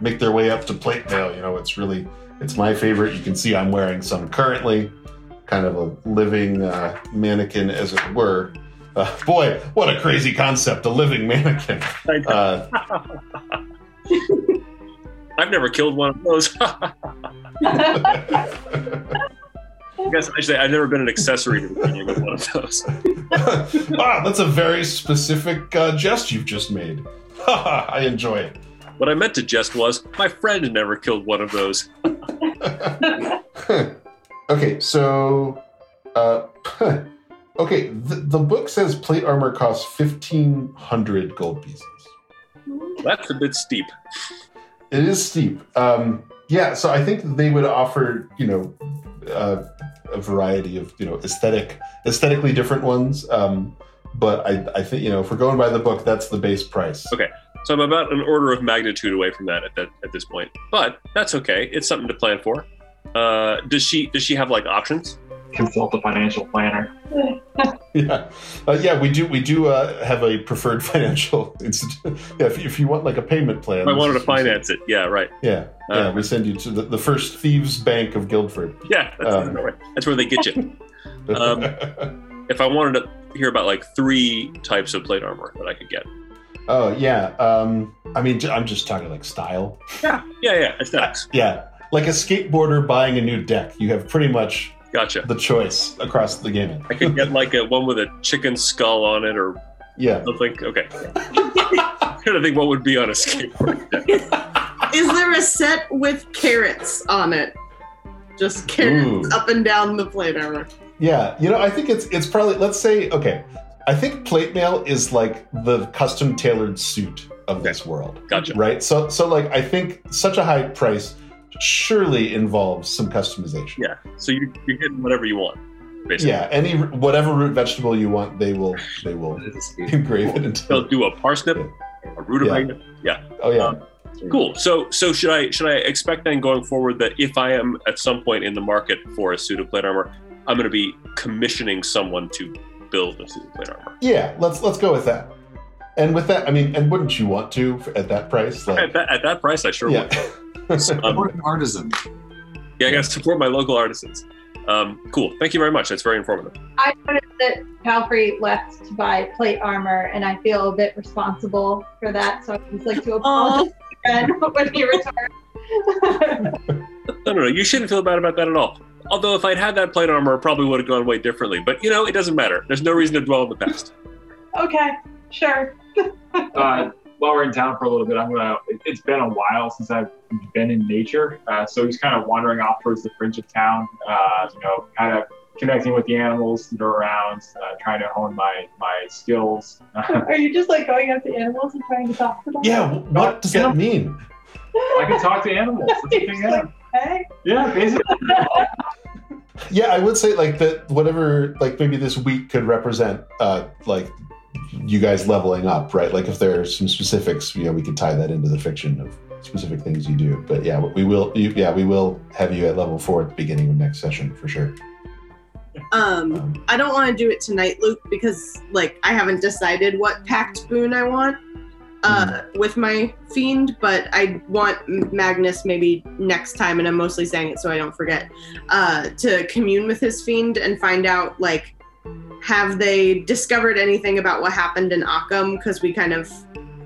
make their way up to plate mail. You know, it's really it's my favorite. You can see I'm wearing some currently, kind of a living uh, mannequin, as it were. Uh, boy, what a crazy concept! A living mannequin. Uh, I've never killed one of those. I guess I should say I've never been an accessory to the beginning of one of those. wow, that's a very specific uh, jest you've just made. I enjoy it. What I meant to jest was my friend never killed one of those. Okay, so uh, okay, the, the book says plate armor costs fifteen hundred gold pieces. That's a bit steep. It is steep. Um, yeah, so I think they would offer you know uh, a variety of you know aesthetic aesthetically different ones. Um, but I, I think you know if we're going by the book, that's the base price. Okay, so I'm about an order of magnitude away from that at that at this point, but that's okay. It's something to plan for. Uh, does she does she have like options? Consult a financial planner. yeah, uh, yeah, we do. We do uh, have a preferred financial institute. Yeah, if, if you want like a payment plan, If I wanted to finance it, yeah, right. Yeah, yeah, Uh, we send you to the, the first thieves' bank of Guildford. Yeah, that's, Um, that's where they get you. Um, if I wanted to hear about like three types of plate armor that I could get, oh yeah, um, I mean, I'm just talking like style. yeah, yeah, yeah, aesthetics. Yeah, like a skateboarder buying a new deck, you have pretty much Gotcha. the choice across the gamut. I could get like a one with a chicken skull on it or Yeah, something. Okay. I'm trying to think what would be on a skateboard. deck. Is there a set with carrots on it? Just carrots Ooh. up and down the plate armor. Yeah, you know, I think it's it's probably let's say okay. I think plate mail is like the custom tailored suit of this world, Gotcha. right? So so like I think such a high price surely involves some customization. Yeah. So you, you're getting whatever you want, basically. Yeah, any whatever root vegetable you want, they will they will engrave it into. They'll do a parsnip, a rutabaga. Yeah. Oh yeah, Um, Cool. So so should I should I expect then going forward that if I am at some point in the market for a suit of plate armor, I'm going to be commissioning someone to build a suit of plate armor. yeah. Let's let's go with that. And with that, I mean, and wouldn't you want to at that price? At Like, that, at that price, I sure yeah. would. Support an artisan. Yeah, I got to support my local artisans. Um, cool. Thank you very much. That's very informative. I noticed that Palfrey left to buy plate armor, and I feel a bit responsible for that. So I'd just like to apologize again when he returns. No, no, no. You shouldn't feel bad about that at all. Although if I'd had that plate armor, it probably would have gone way differently. But you know, it doesn't matter. There's no reason to dwell on the past. okay, sure. uh, while we're in town for a little bit, I'm gonna. it- It's been a while since I've been in nature, uh, so he's kind of wandering off towards the fringe of town. Uh, you know, kind of connecting with the animals that are around, uh, trying to hone my my skills. Are you just like going up to animals and trying to talk to them? yeah. What does that mean? I can talk to animals. That's the thing, like, hey. yeah, basically. Yeah, I would say like that. Whatever, like maybe this week could represent, uh, like you guys leveling up, right? Like if there are some specifics, you know, we could tie that into the fiction of specific things you do. But yeah, we will. You, yeah, we will have you at level four at the beginning of next session for sure. Um, Um, I don't want to do it tonight, Luke, because like I haven't decided what pact boon I want uh, with my fiend, but I want Magnuss maybe next time, and I'm mostly saying it so I don't forget, uh, to commune with his fiend and find out like have they discovered anything about what happened in Occam? Because we kind of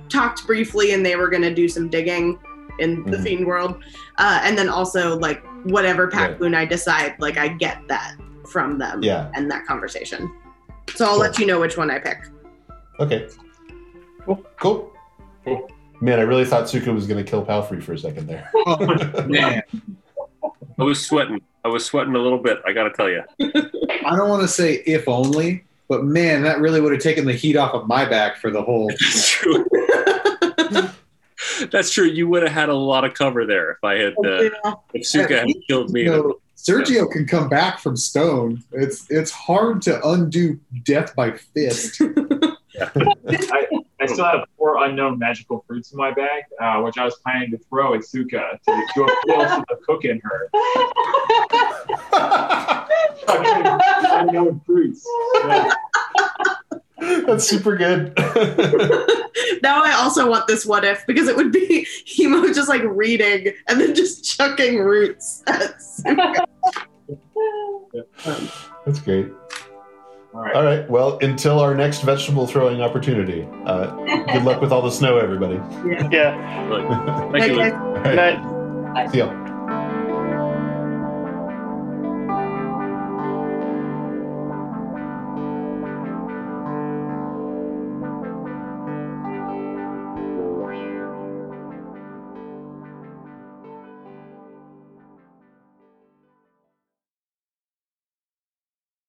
talked briefly, and they were going to do some digging in the Mhm. fiend world, uh, and then also like whatever pact Right. boon I decide, like I get that from them Yeah. and that conversation. So I'll Cool. let you know which one I pick. Okay. Cool. Cool. Cool. Man, I really thought Sukha was going to kill Palfrey for a second there. Oh, man, I was sweating. I was sweating a little bit. I got to tell you. I don't want to say if only, but man, that really would have taken the heat off of my back for the whole. That's true. That's true. You would have had a lot of cover there if I had uh, if Sukha had killed me. You know, Sergio can come back from stone. It's it's hard to undo death by fist. I, I still have four unknown magical fruits in my bag, uh, which I was planning to throw at Sukha to, to appeal to the cook in her. unknown fruits. Yeah. That's super good. now I also want this what if because it would be Himo just like reading and then just chucking roots at Sukha. That's great. All right. All right. Well, until our next vegetable throwing opportunity. Uh, good luck with all the snow, everybody. Yeah. Thank you. Okay. Luke. All Good right. night. See ya.